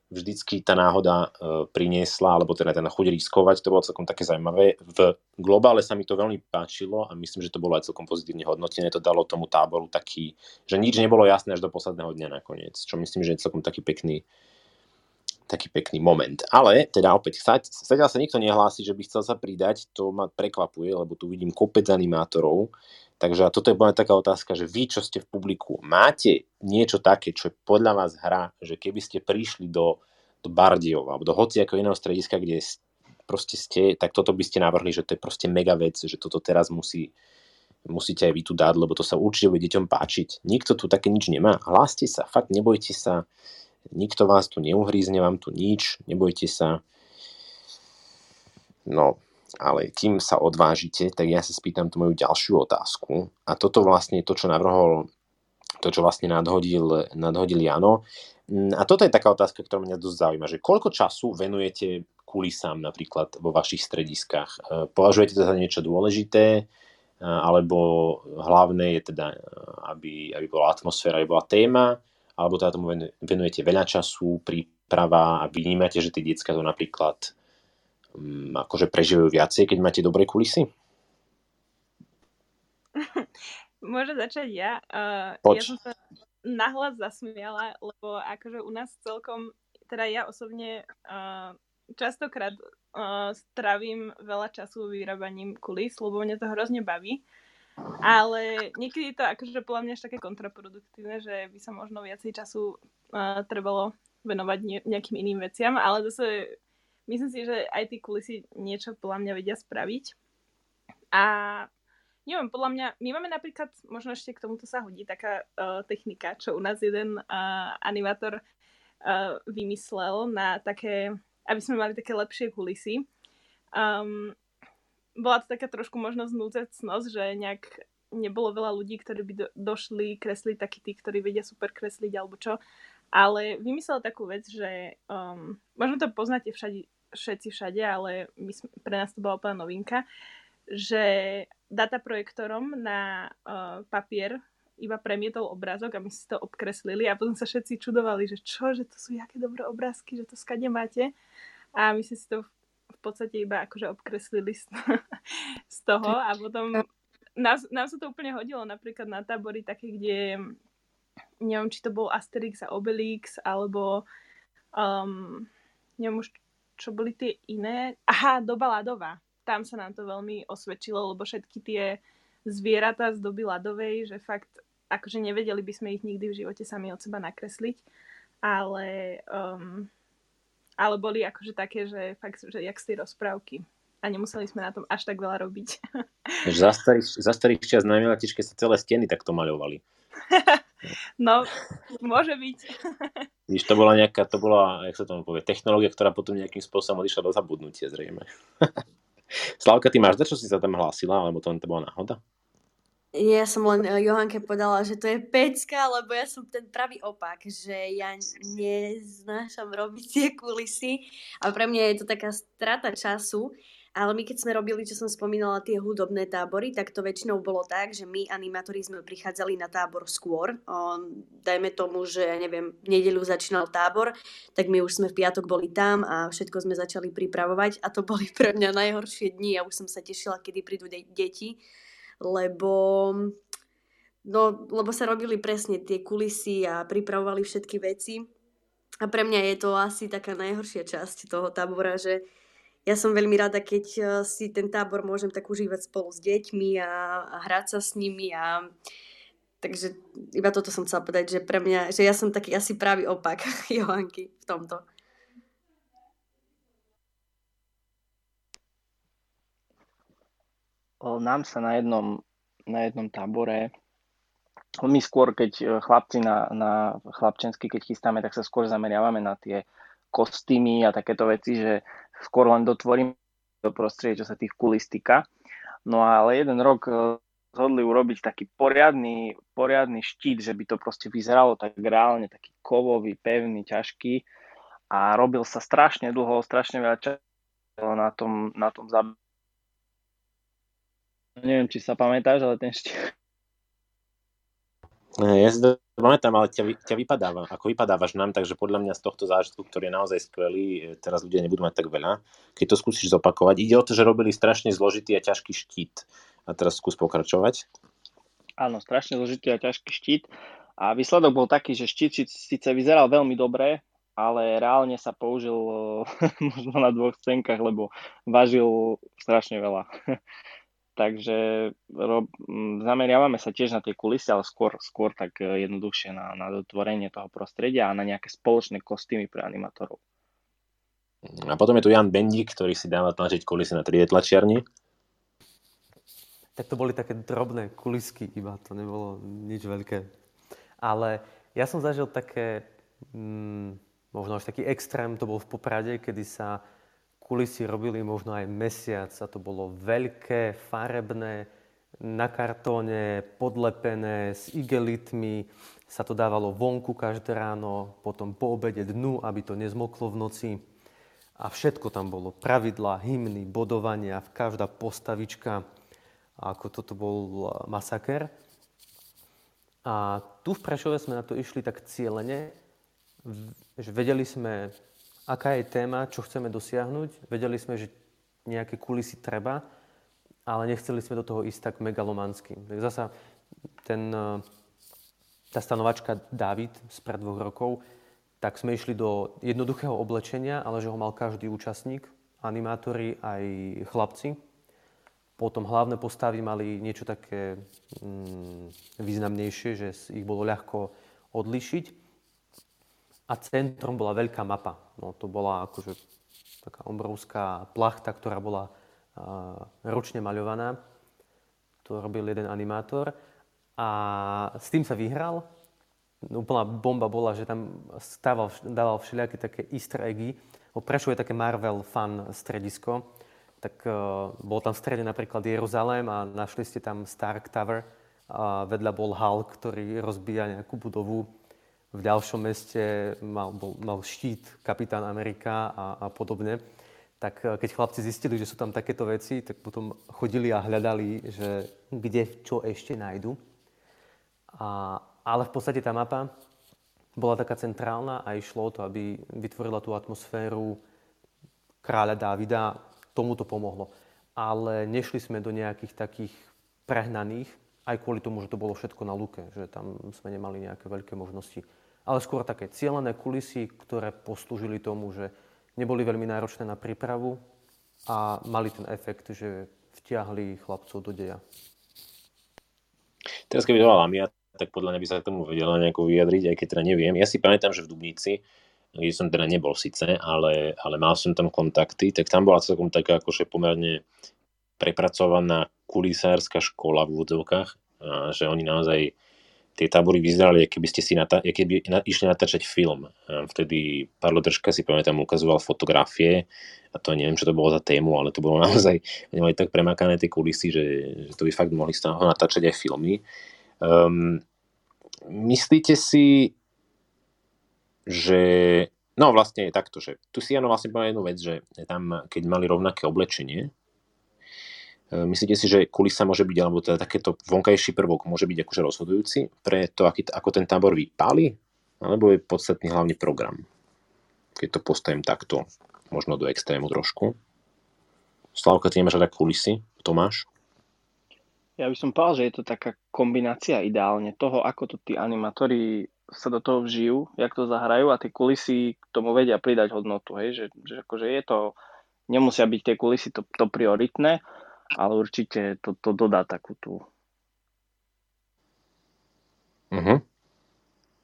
vždycky tá náhoda e, priniesla, alebo teda ten chuť riskovať, to bolo celkom také zaujímavé. V globále sa mi to veľmi páčilo a myslím, že to bolo aj celkom pozitívne hodnotené. To dalo tomu táboru taký, že nič nebolo jasné až do posledného dňa nakoniec, čo myslím, že je celkom taký pekný, taký pekný moment. Ale teda opäť, zatiaľ sa nikto nehlási, že by chcel sa pridať, to ma prekvapuje, lebo tu vidím kopec animátorov. Takže toto je bola taká otázka, že vy, čo ste v publiku, máte niečo také, čo je podľa vás hra, že keby ste prišli do, do Bardiova alebo do hociakého iného strediska, kde proste ste, tak toto by ste navrhli, že to je proste mega vec, že toto teraz musí, musíte aj vy tu dať, lebo to sa určite bude deťom páčiť. Nikto tu také nič nemá. Hláste sa, fakt nebojte sa nikto vás tu neuhrízne, vám tu nič, nebojte sa. No, ale kým sa odvážite, tak ja sa spýtam tú moju ďalšiu otázku. A toto vlastne to, čo navrhol, to, čo vlastne nadhodil, nadhodil Jano. A toto je taká otázka, ktorá mňa dosť zaujíma, že koľko času venujete kulisám napríklad vo vašich strediskách? E, považujete to za niečo dôležité? E, alebo hlavné je teda, e, aby, aby bola atmosféra, aby bola téma? Alebo teda tomu venujete veľa času, príprava a vnímate, že tie detská to napríklad um, akože prežívajú viacej, keď máte dobré kulisy? Môžem začať ja. Uh, ja som sa nahlas zasmiala, lebo akože u nás celkom, teda ja osobne uh, častokrát uh, stravím veľa času vyrábaním kulis, lebo mňa to hrozne baví. Ale niekedy je to akože podľa mňa až také kontraproduktívne, že by sa možno viacej času uh, trebalo venovať ne- nejakým iným veciam, ale zase myslím si, že aj tí kulisy niečo podľa mňa vedia spraviť. A neviem, podľa mňa, my máme napríklad, možno ešte k tomuto sa hodí taká uh, technika, čo u nás jeden uh, animátor uh, vymyslel na také, aby sme mali také lepšie kulisy. Um, bola to taká trošku možno znúcecnosť, že nejak nebolo veľa ľudí, ktorí by do, došli kresliť takí tí, ktorí vedia super kresliť alebo čo. Ale vymyslel takú vec, že um, možno to poznáte všade, všetci všade, ale my, pre nás to bola úplná novinka, že dataprojektorom na uh, papier iba premietol obrázok a my si to obkreslili a potom sa všetci čudovali, že čo, že to sú jaké dobré obrázky, že to skade máte. A my si to v podstate iba akože obkreslili z, z toho a potom nás, nám sa to úplne hodilo napríklad na tábory také, kde neviem, či to bol Asterix a Obelix alebo um, neviem už, čo boli tie iné. Aha, doba ľadová. Tam sa nám to veľmi osvedčilo, lebo všetky tie zvieratá z doby ľadovej, že fakt akože nevedeli by sme ich nikdy v živote sami od seba nakresliť, ale um, ale boli akože také, že fakt, že jak z tej rozprávky. a nemuseli sme na tom až tak veľa robiť. Za starých, za starých čas na sa celé steny takto maľovali. No, môže byť. Víš, to bola nejaká, to bola, jak sa tomu povie, technológia, ktorá potom nejakým spôsobom odišla do zabudnutia zrejme. Slavka, ty máš za čo si sa tam hlásila, alebo to to bola náhoda? Ja som len eh, Johanke povedala, že to je pecka, lebo ja som ten pravý opak, že ja neznášam robiť tie kulisy a pre mňa je to taká strata času, ale my keď sme robili, čo som spomínala, tie hudobné tábory, tak to väčšinou bolo tak, že my animátori sme prichádzali na tábor skôr. O, dajme tomu, že ja neviem, v nedeľu začínal tábor, tak my už sme v piatok boli tam a všetko sme začali pripravovať a to boli pre mňa najhoršie dni. Ja už som sa tešila, kedy prídu de- deti, lebo no, lebo sa robili presne tie kulisy a pripravovali všetky veci. A pre mňa je to asi taká najhoršia časť toho tábora, že ja som veľmi rada, keď eh, si ten tábor môžem tak užívať spolu s deťmi a, a hrať sa s nimi a takže iba toto som chcela povedať, že pre mňa, že ja som taký asi pravý opak Johanky v tomto. Nám sa na jednom, na jednom tábore my skôr, keď eh, chlapci na, na chlapčensky, keď chystáme, tak sa skôr zameriavame na tie kostýmy a takéto veci, že skôr len dotvorím do prostredie, čo sa tých kulis týka. No ale jeden rok eh, zhodli urobiť taký poriadny, poriadny štít, že by to proste vyzeralo tak reálne, taký kovový, pevný, ťažký a robil sa strašne dlho, strašne veľa času na tom, na tom zab... Neviem, či sa pamätáš, ale ten štít ja si to pamätám, ale ťa, ťa vypadáva, ako vypadávaš nám, takže podľa mňa z tohto zážitku, ktorý je naozaj skvelý, e, teraz ľudia nebudú mať tak veľa, keď to skúsiš zopakovať. Ide o to, že robili strašne zložitý a ťažký štít. A teraz skús pokračovať. Áno, strašne zložitý a ťažký štít. A výsledok bol taký, že štít síce vyzeral veľmi dobre, ale reálne sa použil možno na dvoch scénkach, lebo vážil strašne veľa. Takže rob, zameriavame sa tiež na tie kulisy, ale skôr, skôr tak e, jednoduchšie na, na dotvorenie toho prostredia a na nejaké spoločné kostýmy pre animátorov. A potom je tu Jan Bendík, ktorý si dáva tlačiť kulisy na 3D tlačiarni. Tak to boli také drobné kulisky iba, to nebolo nič veľké. Ale ja som zažil také, mm, možno až taký extrém, to bol v Poprade, kedy sa kulisy robili možno aj mesiac a to bolo veľké, farebné, na kartóne, podlepené, s igelitmi, sa to dávalo vonku každé ráno, potom po obede dnu, aby to nezmoklo v noci. A všetko tam bolo. Pravidlá, hymny, bodovania, každá postavička. A ako toto bol masaker. A tu v Prešove sme na to išli tak cieľene, že vedeli sme, aká je téma, čo chceme dosiahnuť. Vedeli sme, že nejaké kulisy treba, ale nechceli sme do toho ísť tak megalomansky. Tak zasa ten, e, tá stanovačka David spred dvoch rokov, tak sme išli do jednoduchého oblečenia, ale že ho mal každý účastník, animátori aj chlapci. Potom hlavné postavy mali niečo také mm, významnejšie, že ich bolo ľahko odlišiť a centrom bola veľká mapa. No, to bola akože taká obrovská plachta, ktorá bola uh, ručne maľovaná. To robil jeden animátor. A s tým sa vyhral. Úplná bomba bola, že tam stával, dával všelijaké také easter eggy. O Prešov je také Marvel fan stredisko. Tak uh, bol tam v strede napríklad Jeruzalém a našli ste tam Stark Tower. A vedľa bol Hulk, ktorý rozbíja nejakú budovu v ďalšom meste mal, bol, mal štít kapitán Amerika a, a podobne. Tak eh, keď chlapci zistili, že sú tam takéto veci, tak potom chodili a hľadali, že kde čo ešte nájdu. A, ale v podstate tá mapa bola taká centrálna a išlo o to, aby vytvorila tú atmosféru kráľa Dávida. Tomu to pomohlo. Ale nešli sme do nejakých takých prehnaných, aj kvôli tomu, že to bolo všetko na luke, že tam sme nemali nejaké veľké možnosti ale skôr také cieľené kulisy, ktoré poslúžili tomu, že neboli veľmi náročné na prípravu a mali ten efekt, že vtiahli chlapcov do deja. Teraz keby to Lamia, tak podľa mňa by sa k tomu vedela nejako vyjadriť, aj keď teda neviem. Ja si pamätám, že v Dubnici kde som teda nebol síce, ale, ale mal som tam kontakty, tak tam bola celkom taká akože pomerne prepracovaná kulisárska škola v úvodzovkách, že oni naozaj tie tábory vyzerali, keby ste si nata- keby na- išli natáčať film. Vtedy Parlo Držka si pamätám ukazoval fotografie a to neviem, čo to bolo za tému, ale to bolo naozaj, mali tak premakané tie kulisy, že, že to by fakt mohli z toho natáčať aj filmy. Um, myslíte si, že no vlastne je takto, že tu si Jano vlastne povedal jednu vec, že tam, keď mali rovnaké oblečenie, Myslíte si, že kulisa môže byť, alebo teda takéto vonkajší prvok môže byť akože rozhodujúci pre to, aký, ako ten tábor vypáli? Alebo je podstatný hlavne program? Keď to postavím takto, možno do extrému trošku. Slavka, ty nemáš rada kulisy? Tomáš? Ja by som povedal, že je to taká kombinácia ideálne toho, ako to tí animátori sa do toho vžijú, jak to zahrajú a tie kulisy k tomu vedia pridať hodnotu, hej, že, že akože je to, nemusia byť tie kulisy to, to prioritné, ale určite to, to dodá takú tú. Uh-huh.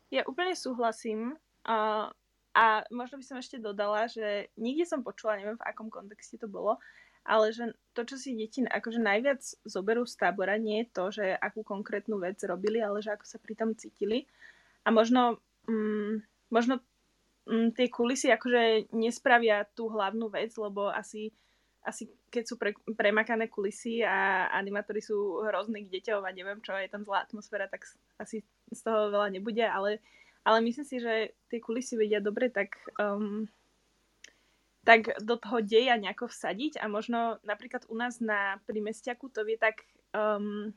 Ja úplne súhlasím a, a možno by som ešte dodala, že nikde som počula, neviem v akom kontexte to bolo, ale že to, čo si deti akože najviac zoberú z tábora, nie je to, že akú konkrétnu vec robili, ale že ako sa pri tom cítili. A možno, mm, možno mm, tie kulisy akože nespravia tú hlavnú vec, lebo asi, asi keď sú pre, premakané kulisy a animátori sú hrozní k deťom a neviem čo, je tam zlá atmosféra, tak asi z toho veľa nebude, ale, ale myslím si, že tie kulisy vedia dobre tak, um, tak do toho deja nejako vsadiť a možno napríklad u nás na primestiaku to vie tak um,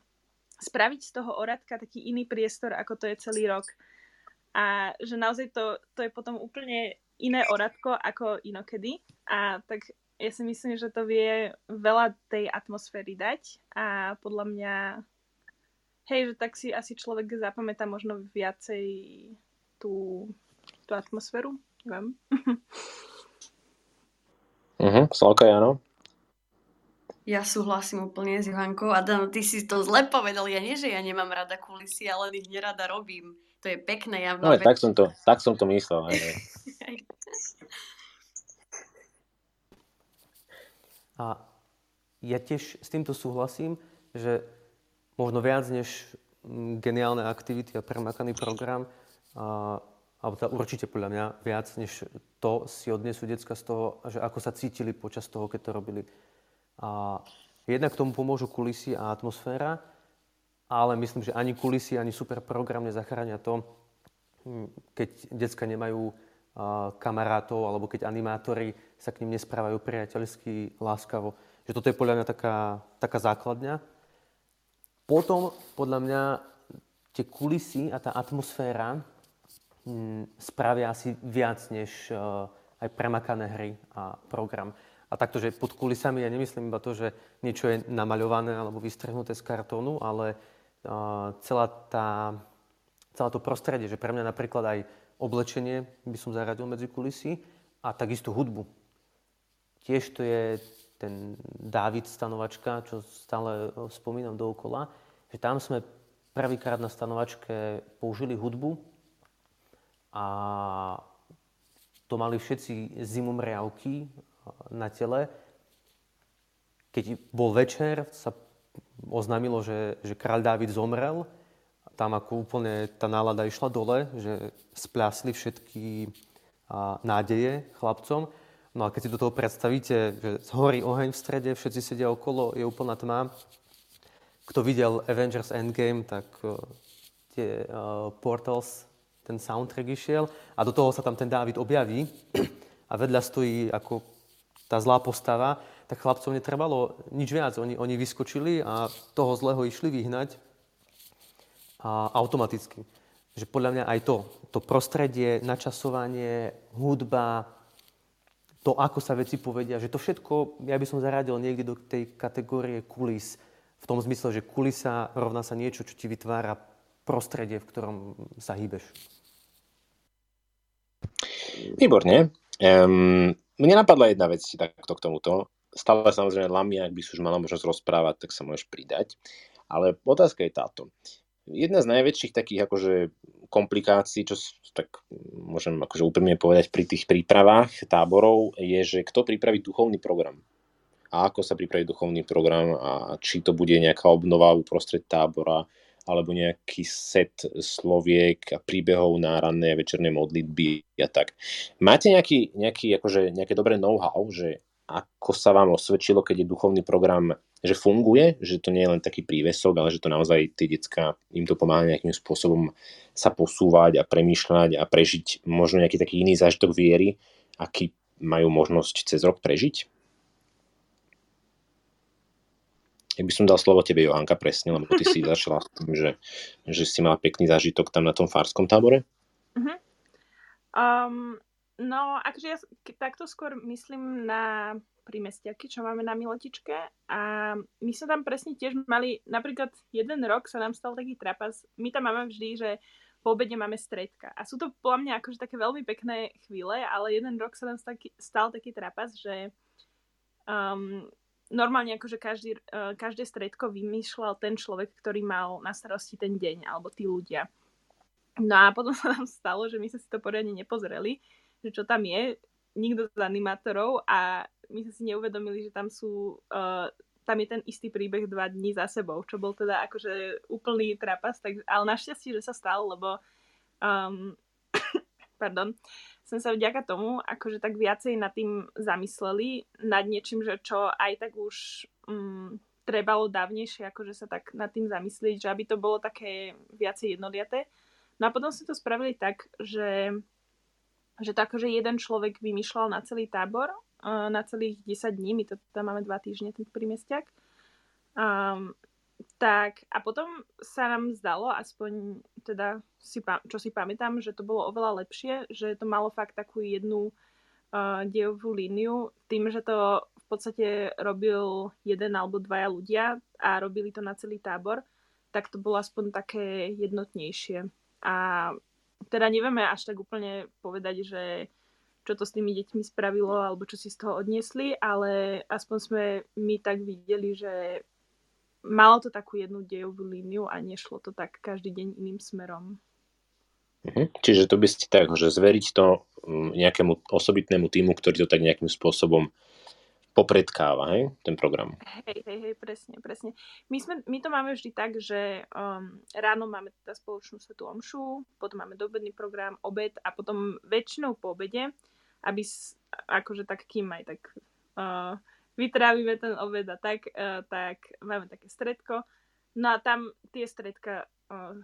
spraviť z toho oradka taký iný priestor, ako to je celý rok. A že naozaj to, to je potom úplne iné oradko ako inokedy. A tak ja si myslím, že to vie veľa tej atmosféry dať a podľa mňa hej, že tak si asi človek zapamätá možno viacej tú, tú atmosféru, neviem. Mhm, Slavka, áno. Ja súhlasím úplne s Johankou. Adam, ty si to zle povedal. Ja nie, že ja nemám rada kulisy, ale ich nerada robím. To je pekné. Ja no, tak som to, tak som to myslel. Aj, aj. A ja tiež s týmto súhlasím, že možno viac než mm, geniálne aktivity a premakaný program, a, alebo teda určite podľa mňa viac než to si odnesú decka z toho, že ako sa cítili počas toho, keď to robili. A jednak tomu pomôžu kulisy a atmosféra, ale myslím, že ani kulisy, ani super program nezachránia to, hm, keď decka nemajú kamarátov, alebo keď animátori sa k ním nesprávajú priateľsky, láskavo. Že toto je podľa mňa taká, taká základňa. Potom, podľa mňa, tie kulisy a tá atmosféra hm, spravia asi viac než uh, aj premakané hry a program. A takto, že pod kulisami ja nemyslím iba to, že niečo je namaľované alebo vystrhnuté z kartónu, ale celá tá, celé to prostredie, že pre mňa napríklad aj oblečenie by som zaradil medzi kulisy a takisto hudbu. Tiež to je ten Dávid stanovačka, čo stále e, spomínam dookola, že tam sme prvýkrát na stanovačke použili hudbu a to mali všetci zimomriavky e, na tele. Keď bol večer, sa oznámilo, že, že kráľ Dávid zomrel. Tam ako úplne tá nálada išla dole, že splásli všetky a, nádeje chlapcom. No a keď si do toho predstavíte, že zhorí oheň v strede, všetci sedia okolo, je úplná tma. Kto videl Avengers Endgame, tak uh, tie uh, Portals, ten soundtrack išiel a do toho sa tam ten Dávid objaví a vedľa stojí ako tá zlá postava tak chlapcov netrebalo nič viac. Oni, oni vyskočili a toho zlého išli vyhnať a automaticky. Že podľa mňa aj to, to prostredie, načasovanie, hudba, to, ako sa veci povedia, že to všetko, ja by som zaradil niekde do tej kategórie kulis. V tom zmysle, že kulisa rovná sa niečo, čo ti vytvára prostredie, v ktorom sa hýbeš. Výborne. Um, mne napadla jedna vec takto k tomuto stále samozrejme Lamia, ak by si už mala možnosť rozprávať, tak sa môžeš pridať. Ale otázka je táto. Jedna z najväčších takých akože komplikácií, čo tak môžem akože úprimne povedať pri tých prípravách táborov, je, že kto pripraví duchovný program a ako sa pripraví duchovný program a či to bude nejaká obnova uprostred tábora alebo nejaký set sloviek a príbehov na ranné a večerné modlitby a tak. Máte nejaký, nejaký akože, nejaké dobré know-how, že ako sa vám osvedčilo, keď je duchovný program, že funguje, že to nie je len taký prívesok, ale že to naozaj tie decka im to pomáha nejakým spôsobom sa posúvať a premýšľať a prežiť možno nejaký taký iný zážitok viery, aký majú možnosť cez rok prežiť? Ja by som dal slovo tebe, Johanka, presne, lebo ty si začala s tým, že, že si mala pekný zážitok tam na tom farskom tábore. Uh-huh. Um, no, akože ja takto skôr myslím na prímestiaky, čo máme na Milotičke a my sa tam presne tiež mali, napríklad jeden rok sa nám stal taký trapas, my tam máme vždy, že po obede máme stredka. A sú to podľa mňa akože také veľmi pekné chvíle, ale jeden rok sa nám stal taký trapas, že um, normálne akože každý, uh, každé stredko vymýšľal ten človek, ktorý mal na starosti ten deň, alebo tí ľudia. No a potom sa nám stalo, že my sme si to poriadne nepozreli, že čo tam je, nikto z animátorov a my sme si neuvedomili, že tam sú, uh, tam je ten istý príbeh dva dní za sebou, čo bol teda akože úplný trapas, tak, ale našťastie, že sa stal, lebo um, pardon, sme sa vďaka tomu akože tak viacej nad tým zamysleli, nad niečím, že čo aj tak už um, trebalo dávnejšie akože sa tak nad tým zamyslieť, že aby to bolo také viacej jednoliaté. No a potom sme to spravili tak, že, že to akože jeden človek vymýšľal na celý tábor, na celých 10 dní, my to tam máme dva týždne, ten prímestiak. Um, tak a potom sa nám zdalo, aspoň teda si, čo si pamätám, že to bolo oveľa lepšie, že to malo fakt takú jednu uh, dejovú líniu, tým, že to v podstate robil jeden alebo dvaja ľudia a robili to na celý tábor, tak to bolo aspoň také jednotnejšie. A teda nevieme až tak úplne povedať, že čo to s tými deťmi spravilo alebo čo si z toho odniesli, ale aspoň sme my tak videli, že malo to takú jednu dejovú líniu a nešlo to tak každý deň iným smerom. Mhm. Čiže to by ste tak, že zveriť to mm, nejakému osobitnému týmu, ktorý to tak nejakým spôsobom popredkáva, hej, ten program. Hej, hej, hej, presne, presne. My, sme, my to máme vždy tak, že um, ráno máme teda spoločnú svetú omšu, potom máme dobedný program, obed a potom väčšinou po obede, aby akože tak kým aj tak uh, vytrávime ten obed a tak, uh, tak máme také stredko. No a tam tie stredka, uh,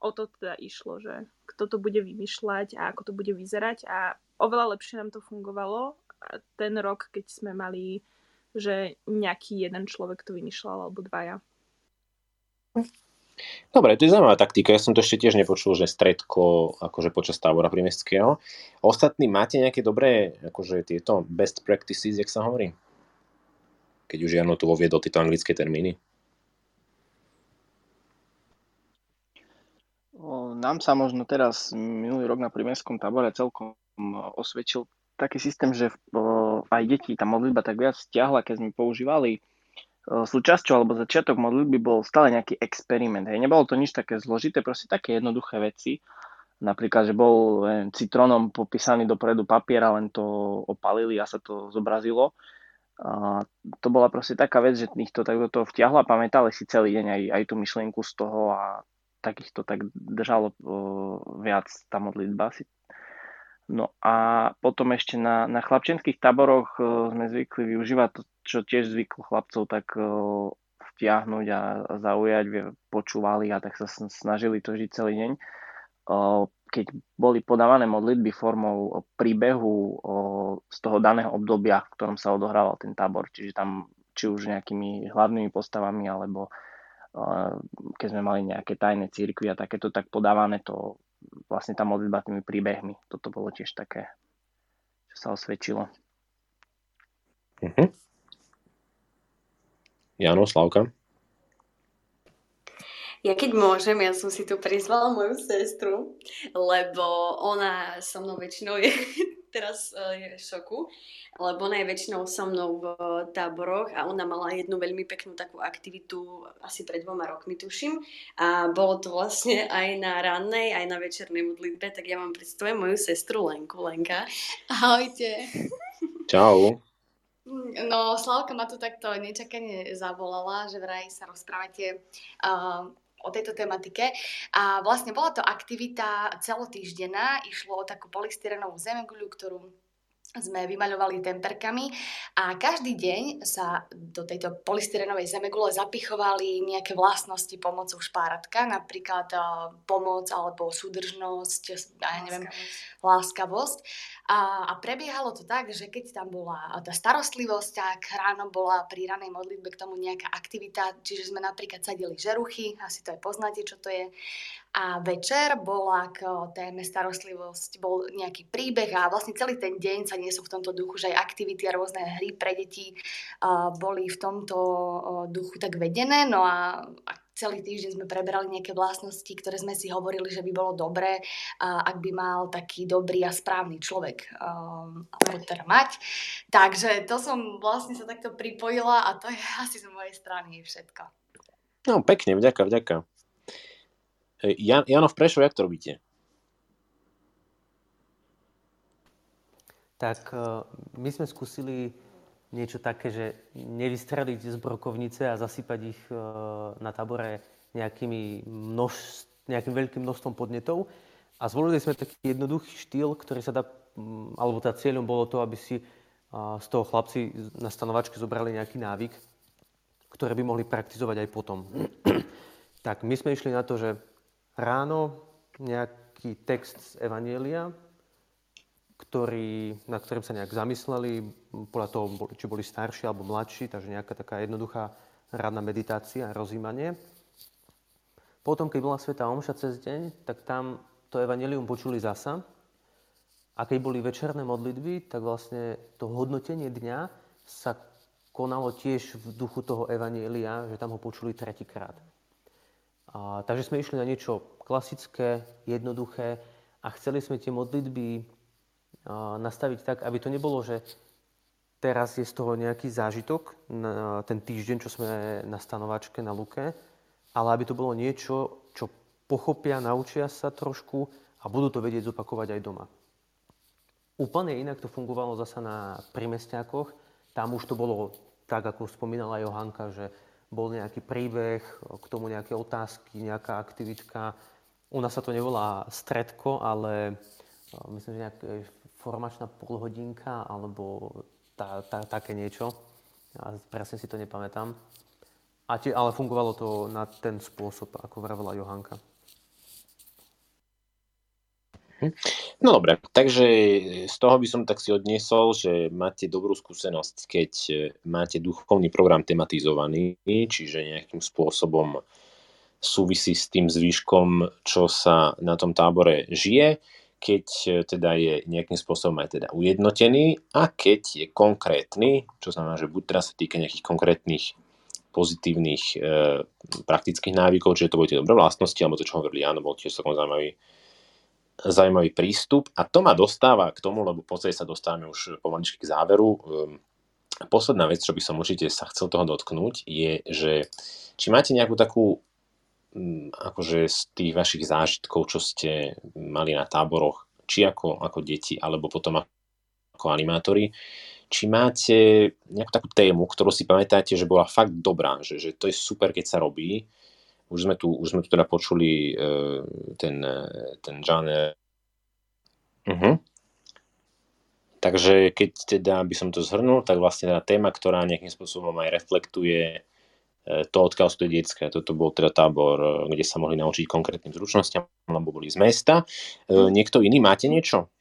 o to teda išlo, že kto to bude vymýšľať a ako to bude vyzerať a oveľa lepšie nám to fungovalo ten rok, keď sme mali, že nejaký jeden človek to vymýšľal alebo dvaja. Dobre, to je zaujímavá taktika. Ja som to ešte tiež nepočul, že stredko akože počas tábora primestského. Ostatní máte nejaké dobré akože tieto best practices, jak sa hovorí? keď už Jano tu voviedol tieto anglické termíny? Nám sa možno teraz minulý rok na primeskom tábore celkom osvedčil taký systém, že aj deti tá modlitba tak viac stiahla, keď sme používali súčasťou alebo začiatok modlitby bol stále nejaký experiment. Hej. Nebolo to nič také zložité, proste také jednoduché veci. Napríklad, že bol neviem, citrónom popísaný dopredu papier a len to opalili a sa to zobrazilo. A to bola proste taká vec, že ich to tak do toho vtiahlo a pamätali si celý deň aj, aj tú myšlienku z toho a takých to tak držalo uh, viac tá modlitba. Si. No a potom ešte na, na chlapčenských táboroch uh, sme zvykli využívať to, čo tiež zvyklo chlapcov tak uh, vtiahnuť a zaujať, počúvali a tak sa snažili to žiť celý deň. Keď boli podávané modlitby formou príbehu z toho daného obdobia, v ktorom sa odohrával ten tábor, čiže tam či už nejakými hlavnými postavami, alebo keď sme mali nejaké tajné církvy a takéto, tak podávané to vlastne tá modlitba tými príbehmi. Toto bolo tiež také, čo sa osvedčilo. Uh-huh. Jano, Slavka? Ja keď môžem, ja som si tu prizvala moju sestru, lebo ona so mnou väčšinou je teraz uh, je v šoku, lebo ona je väčšinou so mnou v táboroch a ona mala jednu veľmi peknú takú aktivitu asi pred dvoma rokmi, tuším. A bolo to vlastne aj na rannej, aj na večernej modlitbe, tak ja vám predstavujem moju sestru Lenku. Lenka. Ahojte. Čau. No, Slavka ma tu takto nečakane zavolala, že vraj sa rozprávate uh, o tejto tematike. A vlastne bola to aktivita celotýždená, išlo o takú polystyrenovú zemeguľu, ktorú sme vymaľovali temperkami a každý deň sa do tejto polystyrenovej zemegule zapichovali nejaké vlastnosti pomocou špáratka, napríklad uh, pomoc alebo súdržnosť, ja neviem, láskavosť. láskavosť. A, a prebiehalo to tak, že keď tam bola tá starostlivosť, tak ráno bola pri ranej modlitbe k tomu nejaká aktivita, čiže sme napríklad sadili žeruchy, asi to aj poznáte, čo to je. A večer bola k téme starostlivosť, bol nejaký príbeh a vlastne celý ten deň sa niesol v tomto duchu, že aj aktivity a rôzne hry pre deti boli v tomto duchu tak vedené. No a celý týždeň sme preberali nejaké vlastnosti, ktoré sme si hovorili, že by bolo dobré, ak by mal taký dobrý a správny človek um, teda mať. Takže to som vlastne sa takto pripojila a to je asi z mojej strany všetko. No pekne, vďaka, vďaka. Jan, Jano v Prešov, jak to robíte? Tak e, my sme skúsili niečo také, že nevystreliť z brokovnice a zasypať ich e, na tábore nejakými množ, nejakým veľkým množstvom podnetov. A zvolili sme taký jednoduchý štýl, ktorý sa dá, alebo tá cieľom bolo to, aby si z toho chlapci na stanovačke zobrali nejaký návyk, ktoré by mohli praktizovať aj potom. tak my sme išli na to, že ráno nejaký text z Evanielia, ktorý, na ktorým sa nejak zamysleli, podľa toho, či boli starší alebo mladší, takže nejaká taká jednoduchá radná meditácia a rozímanie. Potom, keď bola Sveta Omša cez deň, tak tam to evanelium počuli zasa. A keď boli večerné modlitby, tak vlastne to hodnotenie dňa sa konalo tiež v duchu toho evanielia, že tam ho počuli tretíkrát. A, takže sme išli na niečo klasické, jednoduché a chceli sme tie modlitby nastaviť tak, aby to nebolo, že teraz je z toho nejaký zážitok na ten týždeň, čo sme na stanovačke na Luke, ale aby to bolo niečo, čo pochopia, naučia sa trošku a budú to vedieť zopakovať aj doma. Úplne inak to fungovalo zasa na primestiakoch. Tam už to bolo tak, ako spomínala Johanka, že bol nejaký príbeh, k tomu nejaké otázky, nejaká aktivitka. U nás sa to nevolá stredko, ale myslím, že nejak formačná polhodinka alebo tá, tá, také niečo. Ja presne si to nepamätám. A tie, ale fungovalo to na ten spôsob, ako vravela Johanka. Hm. No dobre, takže z toho by som tak si odniesol, že máte dobrú skúsenosť, keď máte duchovný program tematizovaný, čiže nejakým spôsobom súvisí s tým zvýškom, čo sa na tom tábore žije keď e, teda je nejakým spôsobom aj teda ujednotený a keď je konkrétny, čo znamená, že buď teraz sa týka nejakých konkrétnych pozitívnych e, praktických návykov, čiže to budete dobré vlastnosti, alebo to, čo hovorili áno, bol tiež celkom zaujímavý, zaujímavý prístup. A to ma dostáva k tomu, lebo v sa dostávame už pomaličky k záveru. E, posledná vec, čo by som určite sa chcel toho dotknúť, je, že či máte nejakú takú Mm, akože z tých vašich zážitkov, čo ste mali na táboroch, či ako, ako deti, alebo potom ako animátori, či máte nejakú takú tému, ktorú si pamätáte, že bola fakt dobrá, že, že to je super, keď sa robí. Už sme tu, už sme tu teda počuli uh, ten, ten žáner. Uh-huh. Takže keď teda by som to zhrnul, tak vlastne tá téma, ktorá nejakým spôsobom aj reflektuje E, to, odkiaľ sú tie detské. Toto bol teda tábor, e, kde sa mohli naučiť konkrétnym zručnostiam, lebo boli z mesta. E. Niekto iný, máte niečo?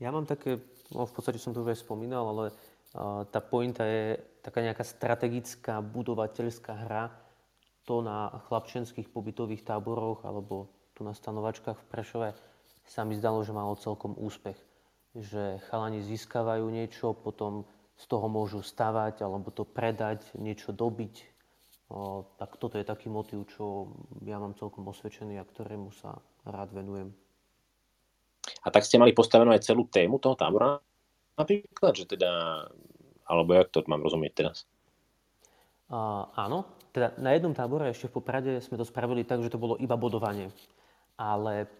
Ja mám také, no v podstate som to už aj spomínal, ale tá pointa je taká nejaká strategická budovateľská hra. To na chlapčenských pobytových táboroch alebo tu na stanovačkách v Prešove sa mi zdalo, že malo celkom úspech. Že chalani získavajú niečo, potom z toho môžu stavať alebo to predať, niečo dobiť. O, tak toto je taký motív, čo ja mám celkom osvedčený a ktorému sa rád venujem. A tak ste mali postavenú aj celú tému toho tábora napríklad, že teda, alebo jak to mám rozumieť teraz? Uh, áno, teda na jednom tábore ešte v Poprade sme to spravili tak, že to bolo iba bodovanie. Ale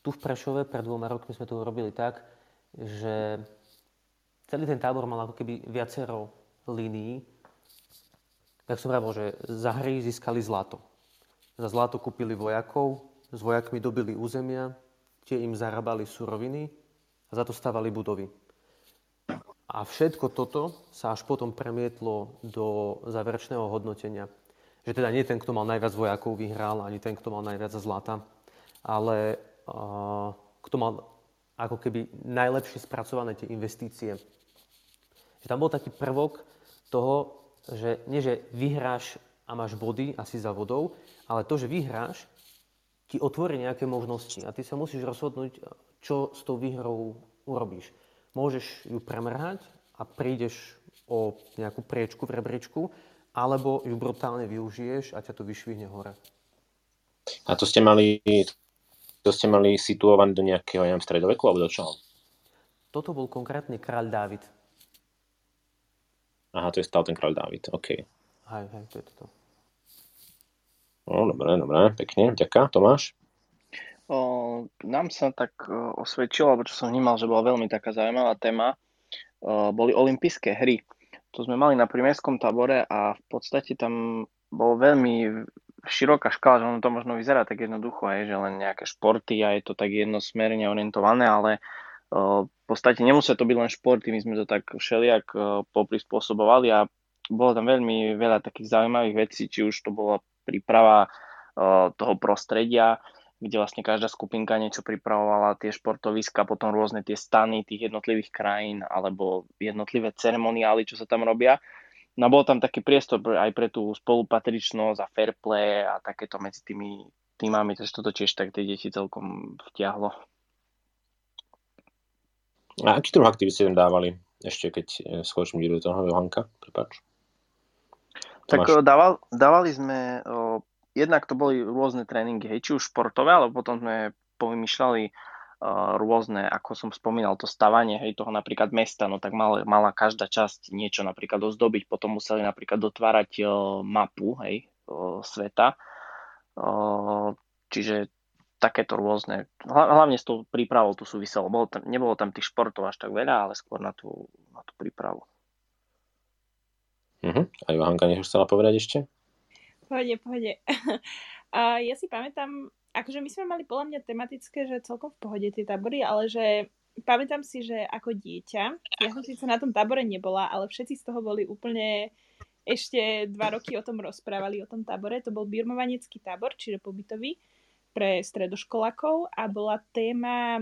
tu v Prešove pred dvoma rokmi sme to urobili tak, že celý ten tábor mal ako keby viacero línií. Tak som pravil, že za hry získali zlato. Za zlato kúpili vojakov, s vojakmi dobili územia, tie im zarábali suroviny a za to stavali budovy. A všetko toto sa až potom premietlo do záverečného hodnotenia. Že teda nie ten, kto mal najviac vojakov, vyhral, ani ten, kto mal najviac zlata, ale uh, kto mal ako keby najlepšie spracované tie investície. Že tam bol taký prvok toho, že nie, že vyhráš a máš body asi za vodou, ale to, že vyhráš, ti otvorí nejaké možnosti a ty sa musíš rozhodnúť, čo s tou výhrou urobíš môžeš ju premrhať a prídeš o nejakú priečku v rebríčku, alebo ju brutálne využiješ a ťa to vyšvihne hore. A to ste mali, to ste mali situované do nejakého, neviem, stredoveku alebo do čoho? Toto bol konkrétne kráľ Dávid. Aha, to je stále ten kráľ Dávid, OK. Hej, hej, to je toto. No, dobre, dobre, pekne, ďaká. Tomáš? O, nám sa tak osvedčilo, alebo čo som vnímal, že bola veľmi taká zaujímavá téma, o, boli olympijské hry. To sme mali na primeskom tábore a v podstate tam bolo veľmi široká škála, že ono to možno vyzerá tak jednoducho, aj, že len nejaké športy a je to tak jednosmerne orientované, ale o, v podstate nemusia to byť len športy, my sme to tak všelijak poprispôsobovali a bolo tam veľmi veľa takých zaujímavých vecí, či už to bola príprava o, toho prostredia, kde vlastne každá skupinka niečo pripravovala, tie športoviska, potom rôzne tie stany tých jednotlivých krajín alebo jednotlivé ceremoniály, čo sa tam robia. No bol tam taký priestor aj pre tú spolupatričnosť a fair play a takéto medzi tými týmami, takže toto tiež tak tie deti celkom vtiahlo. A aký druh aktivity ste tam dávali? Ešte keď e, skočím do toho, Johanka, prepáč. Tak dával, dávali sme jednak to boli rôzne tréningy, hej, či už športové, ale potom sme povymýšľali uh, rôzne, ako som spomínal, to stavanie, hej, toho napríklad mesta, no tak mal, mala každá časť niečo napríklad ozdobiť, potom museli napríklad dotvárať uh, mapu, hej, uh, sveta, uh, čiže takéto rôzne, hlavne s tou prípravou to súviselo, bolo tam, nebolo tam tých športov až tak veľa, ale skôr na tú, na tú prípravu. Uh-huh. A Johanka niečo chcela povedať ešte? Pohode, pohode. A ja si pamätám, akože my sme mali podľa mňa tematické, že celkom v pohode tie tábory, ale že pamätám si, že ako dieťa, ja som síce na tom tábore nebola, ale všetci z toho boli úplne ešte dva roky o tom rozprávali, o tom tábore. To bol birmovanecký tábor, čiže pobytový pre stredoškolákov a bola téma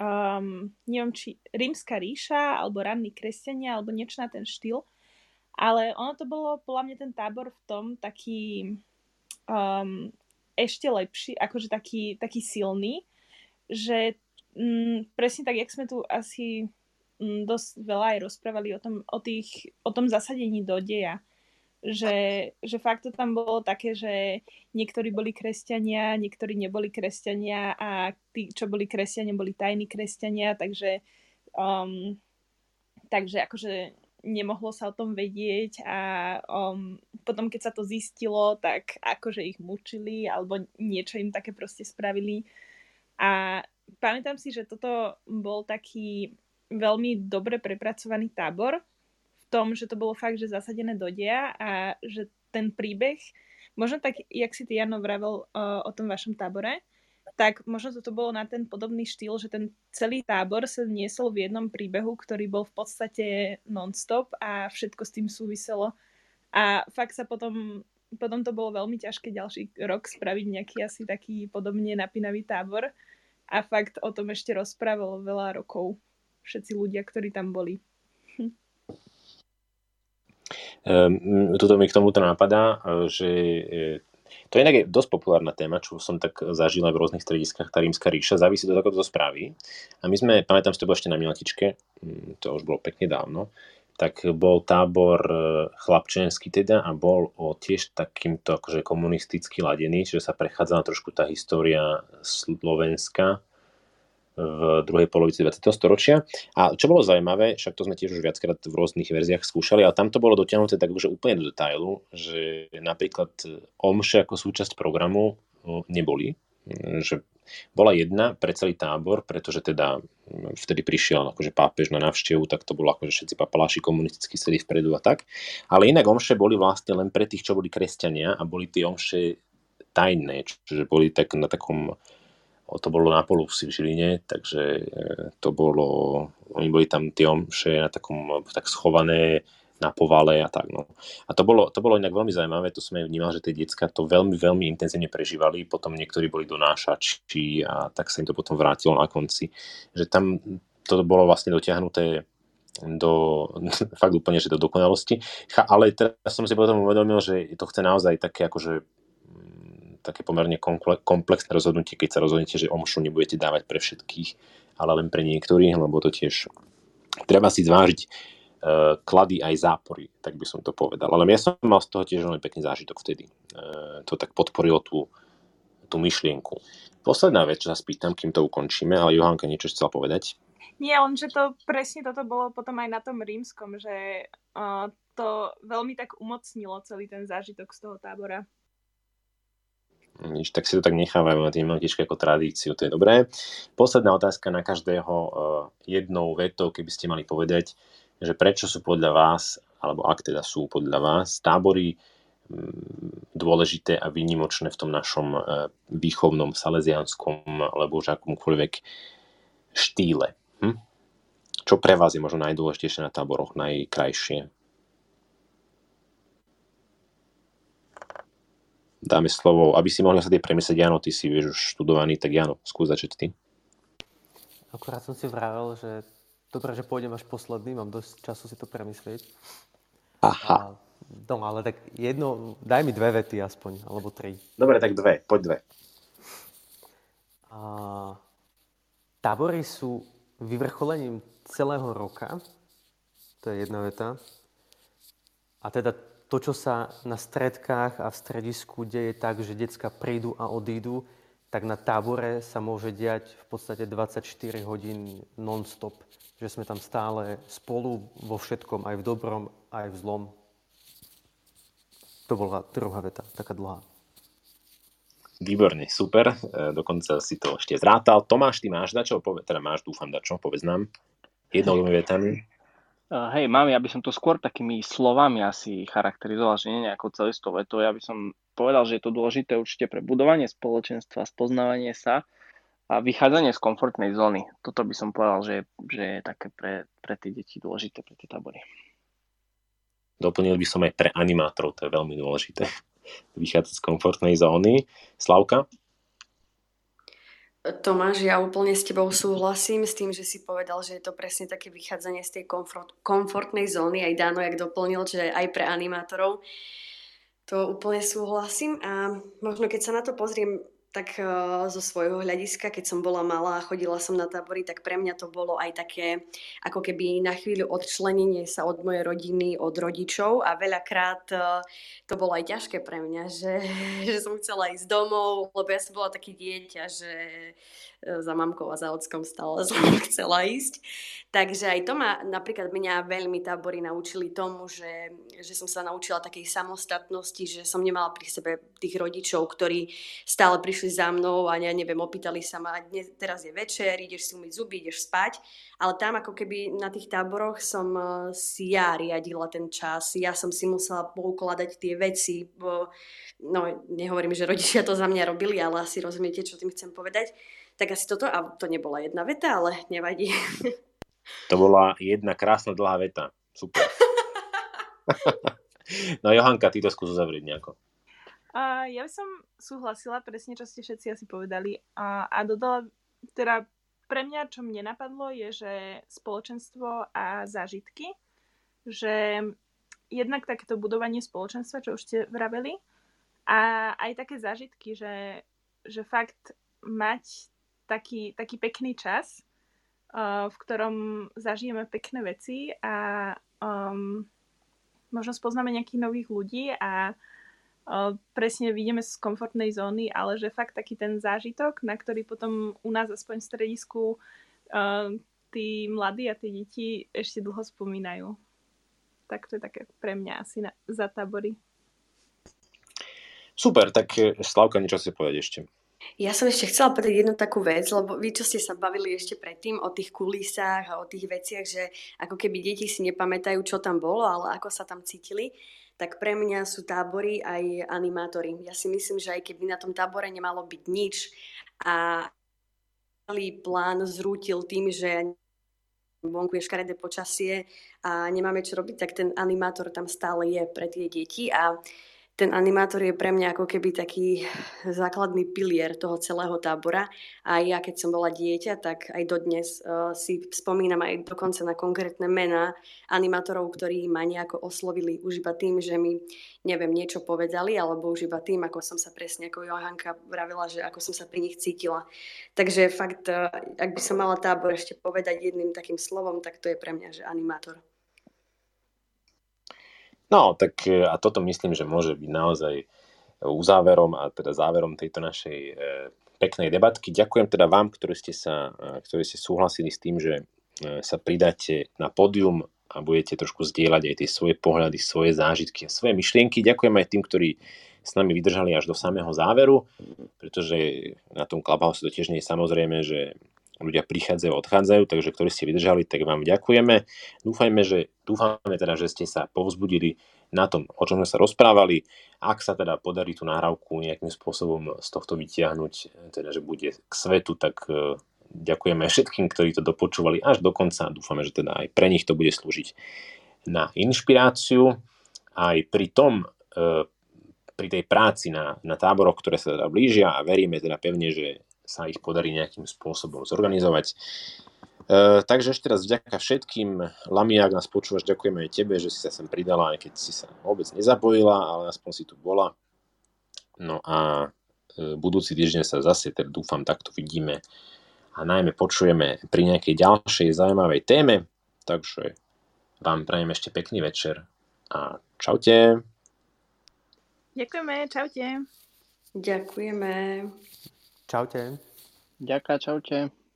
um, neviem, či rímska ríša, alebo ranní kresťania, alebo niečo na ten štýl. Ale ono to bolo podľa mňa ten tábor v tom taký um, ešte lepší, akože taký, taký silný, že mm, presne tak, jak sme tu asi mm, dosť veľa aj rozprávali o tom, o, tých, o tom zasadení do deja. Že, že fakt to tam bolo také, že niektorí boli kresťania, niektorí neboli kresťania a tí, čo boli kresťania, boli tajní kresťania, takže um, takže akože nemohlo sa o tom vedieť a um, potom, keď sa to zistilo, tak akože ich mučili alebo niečo im také proste spravili. A pamätám si, že toto bol taký veľmi dobre prepracovaný tábor v tom, že to bolo fakt, že zasadené do deja a že ten príbeh, možno tak, jak si ty Jano vravel uh, o tom vašom tábore, tak možno toto bolo na ten podobný štýl, že ten celý tábor sa niesol v jednom príbehu, ktorý bol v podstate non-stop a všetko s tým súviselo. A fakt sa potom, potom to bolo veľmi ťažké ďalší rok spraviť nejaký asi taký podobne napínavý tábor. A fakt o tom ešte rozprávalo veľa rokov všetci ľudia, ktorí tam boli. Um, tuto mi k tomuto napadá, že to inak je dosť populárna téma, čo som tak zažil aj v rosných strediskách, tá rímska ríša, závisí to, ako to spraví. A my sme, pamätám si to bolo ešte na Miletičke, mm, to už bolo pekne dávno, tak bol tábor e, chlapčenský teda a bol o tiež takýmto akože komunisticky ladený, čiže sa prechádzala trošku tá história Slovenska, v druhej polovici 20. storočia. A čo bolo zaujímavé, však to sme tiež už viackrát v rôznych verziách skúšali, ale tam to bolo dotiahnuté tak už úplne do detailu, že napríklad omše ako súčasť programu no, neboli, že bola jedna pre celý tábor, pretože teda vtedy prišiel akože pápež na návštevu, tak to bolo akože všetci papaláši komunisticky sedí vpredu a tak. Ale inak omše boli vlastne len pre tých, čo boli kresťania a boli tie omše tajné, čiže boli tak na takom to bolo na Polúsi v Žiline, takže e, to bolo, oni boli tam tie omše na takom, tak schované na povale a tak. No. A to bolo, to bolo inak veľmi zaujímavé, to aj vnímal, že tie decka to veľmi, veľmi intenzívne prežívali, potom niektorí boli donášači a tak sa im to potom vrátilo na konci. Že tam to bolo vlastne dotiahnuté do, fakt úplne, že do dokonalosti. Ale teraz som si potom uvedomil, že to chce naozaj také akože také pomerne komplexné rozhodnutie, keď sa rozhodnete, že omšu nebudete dávať pre všetkých, ale len pre niektorých, lebo to tiež treba si zvážiť uh, klady aj zápory, tak by som to povedal. Ale ja som mal z toho tiež veľmi pekný zážitok vtedy. Uh, to tak podporilo tú, tú myšlienku. Posledná vec, čo sa spýtam, kým to ukončíme, ale Johanka niečo chcela povedať. Nie, len že to presne toto bolo potom aj na tom rímskom, že uh, to veľmi tak umocnilo celý ten zážitok z toho tábora. Tak si to tak nechávajú na tým matičke ako tradíciu, to je dobré. Posledná otázka na každého uh, jednou vetou, keby ste mali povedať, že prečo sú podľa vás, alebo ak teda sú podľa vás, tábory um, dôležité a výnimočné v tom našom uh, výchovnom salesianskom alebo už akomkoľvek štýle. Hm? Čo pre vás je možno najdôležitejšie na táboroch, najkrajšie? Dáme slovo, aby si mohli sa tie premyslieť, Jano, ty si vieš už študovaný, tak Jano, skús začať ty. Akurát som si vravel, že dobre, že pôjdem až posledný, mám dosť času si to premyslieť. Aha. A, no ale tak jedno, daj mi dve vety aspoň, alebo tri. Dobre, tak dve, poď dve. A, tábory sú vyvrcholením celého roka, to je jedna veta. A teda to, čo sa na stredkách a v stredisku deje tak, že decka prídu a odídu, tak na tábore sa môže diať v podstate 24 hodín non-stop. Že sme tam stále spolu vo všetkom, aj v dobrom, aj v zlom. To bola druhá veta, taká dlhá. Výborne, super. E, dokonca si to ešte zrátal. Tomáš, ty máš dačo? Teda máš, dúfam, dačo, povedz nám. Jednou dvomi vetami. Hej, mám, ja by som to skôr takými slovami asi charakterizoval, že nie nejakou celistou vetou. Ja by som povedal, že je to dôležité určite pre budovanie spoločenstva, spoznávanie sa a vychádzanie z komfortnej zóny. Toto by som povedal, že, že je také pre, pre tie deti dôležité, pre tie tábory. Doplnil by som aj pre animátorov, to je veľmi dôležité. Vychádzať z komfortnej zóny. Slavka? Tomáš, ja úplne s tebou súhlasím s tým, že si povedal, že je to presne také vychádzanie z tej komfort, komfortnej zóny. Aj Dáno, jak doplnil, že aj pre animátorov. To úplne súhlasím a možno keď sa na to pozriem tak uh, zo svojho hľadiska, keď som bola malá a chodila som na tábory, tak pre mňa to bolo aj také ako keby na chvíľu odčlenenie sa od mojej rodiny, od rodičov a veľakrát uh, to bolo aj ťažké pre mňa, že, že som chcela ísť domov, lebo ja som bola taký dieťa, že E, za mamkou a za ockom stále som chcela ísť. Takže aj to ma, napríklad mňa veľmi tábory naučili tomu, že, že som sa naučila takej samostatnosti, že som nemala pri sebe tých rodičov, ktorí stále prišli za mnou a ja neviem, opýtali sa ma, dnes, teraz je večer, ideš si umyť zuby, ideš spať. Ale tam ako keby na tých táboroch som e, si ja riadila ten čas, ja som si musela poukladať tie veci, no nehovorím, že rodičia to za mňa robili, ale asi rozumiete, čo tým chcem povedať tak asi toto, a to nebola jedna veta, ale nevadí. To bola jedna krásna dlhá veta. Super. no Johanka, ty to skús zavrieť nejako. Uh, ja by som súhlasila presne, čo ste všetci asi povedali. A, a dodala, teda pre mňa, čo mne napadlo, je, že spoločenstvo a zážitky, že jednak takéto budovanie spoločenstva, čo už ste vraveli, a aj také zážitky, že, že fakt mať taký, taký pekný čas, uh, v ktorom zažijeme pekné veci a um, možno spoznáme nejakých nových ľudí a presne vyjdeme z komfortnej zóny, ale že fakt taký ten zážitok, na ktorý potom u nás aspoň v stredisku tí mladí a tie deti ešte dlho spomínajú. Tak to je také pre mňa asi na, za tábory. Super, tak e, Slavka, niečo si povedať ešte. Ja som ešte chcela povedať jednu takú vec, lebo vy, čo ste sa bavili ešte predtým o tých kulisách a o tých veciach, že ako keby deti si nepamätajú, čo tam bolo, ale ako sa tam cítili, tak pre mňa sú tábory aj animátori. Ja si myslím, že aj keby na tom tábore nemalo byť nič a celý plán zrútil tým, že vonku je škaredé počasie a nemáme čo robiť, tak ten animátor tam stále je pre tie deti a ten animátor je pre mňa ako keby taký základný pilier toho celého tábora. A ja, keď som bola dieťa, tak aj dodnes uh, si spomínam aj dokonca na konkrétne mená animátorov, ktorí ma nejako oslovili už iba tým, že mi, neviem, niečo povedali, alebo už iba tým, ako som sa presne, ako Johanka vravila, že ako som sa pri nich cítila. Takže fakt, uh, ak by som mala tábor ešte povedať jedným takým slovom, tak to je pre mňa, že animátor. No, tak e, a toto myslím, že môže byť naozaj uzáverom a teda záverom tejto našej e, peknej debatky. Ďakujem teda vám, ktorí ste, sa, e, ktorí ste súhlasili s tým, že sa pridáte na pódium a budete trošku zdieľať aj tie svoje pohľady, svoje zážitky a svoje myšlienky. Ďakujem aj tým, ktorí s nami vydržali až do samého záveru, pretože na tom Clubhouse to tiež nie je samozrejme, že ľudia prichádzajú, odchádzajú, takže ktorí ste vydržali, tak vám ďakujeme. Dúfajme, že, dúfame teda, že ste sa povzbudili na tom, o čom sme sa rozprávali. Ak sa teda podarí tú náhrávku nejakým spôsobom z tohto vytiahnuť, teda že bude k svetu, tak e, ďakujeme všetkým, ktorí to dopočúvali až do konca. Dúfame, že teda aj pre nich to bude slúžiť na inšpiráciu. Aj pri tom, e, pri tej práci na, na táboroch, ktoré sa teda blížia a veríme teda pevne, že sa ich podarí nejakým spôsobom zorganizovať. E, takže ešte raz vďaka všetkým. Lami, ak nás počúvaš, ďakujeme aj tebe, že si sa sem pridala, aj keď si sa vôbec nezapojila, ale aspoň si tu bola. No a e, budúci týždeň sa zase, teda dúfam, takto vidíme a najmä počujeme pri nejakej ďalšej zaujímavej téme. Takže vám prajem ešte pekný večer a čaute. Ďakujeme, čaute. Ďakujeme. Čaute. Ďakujem, čaute.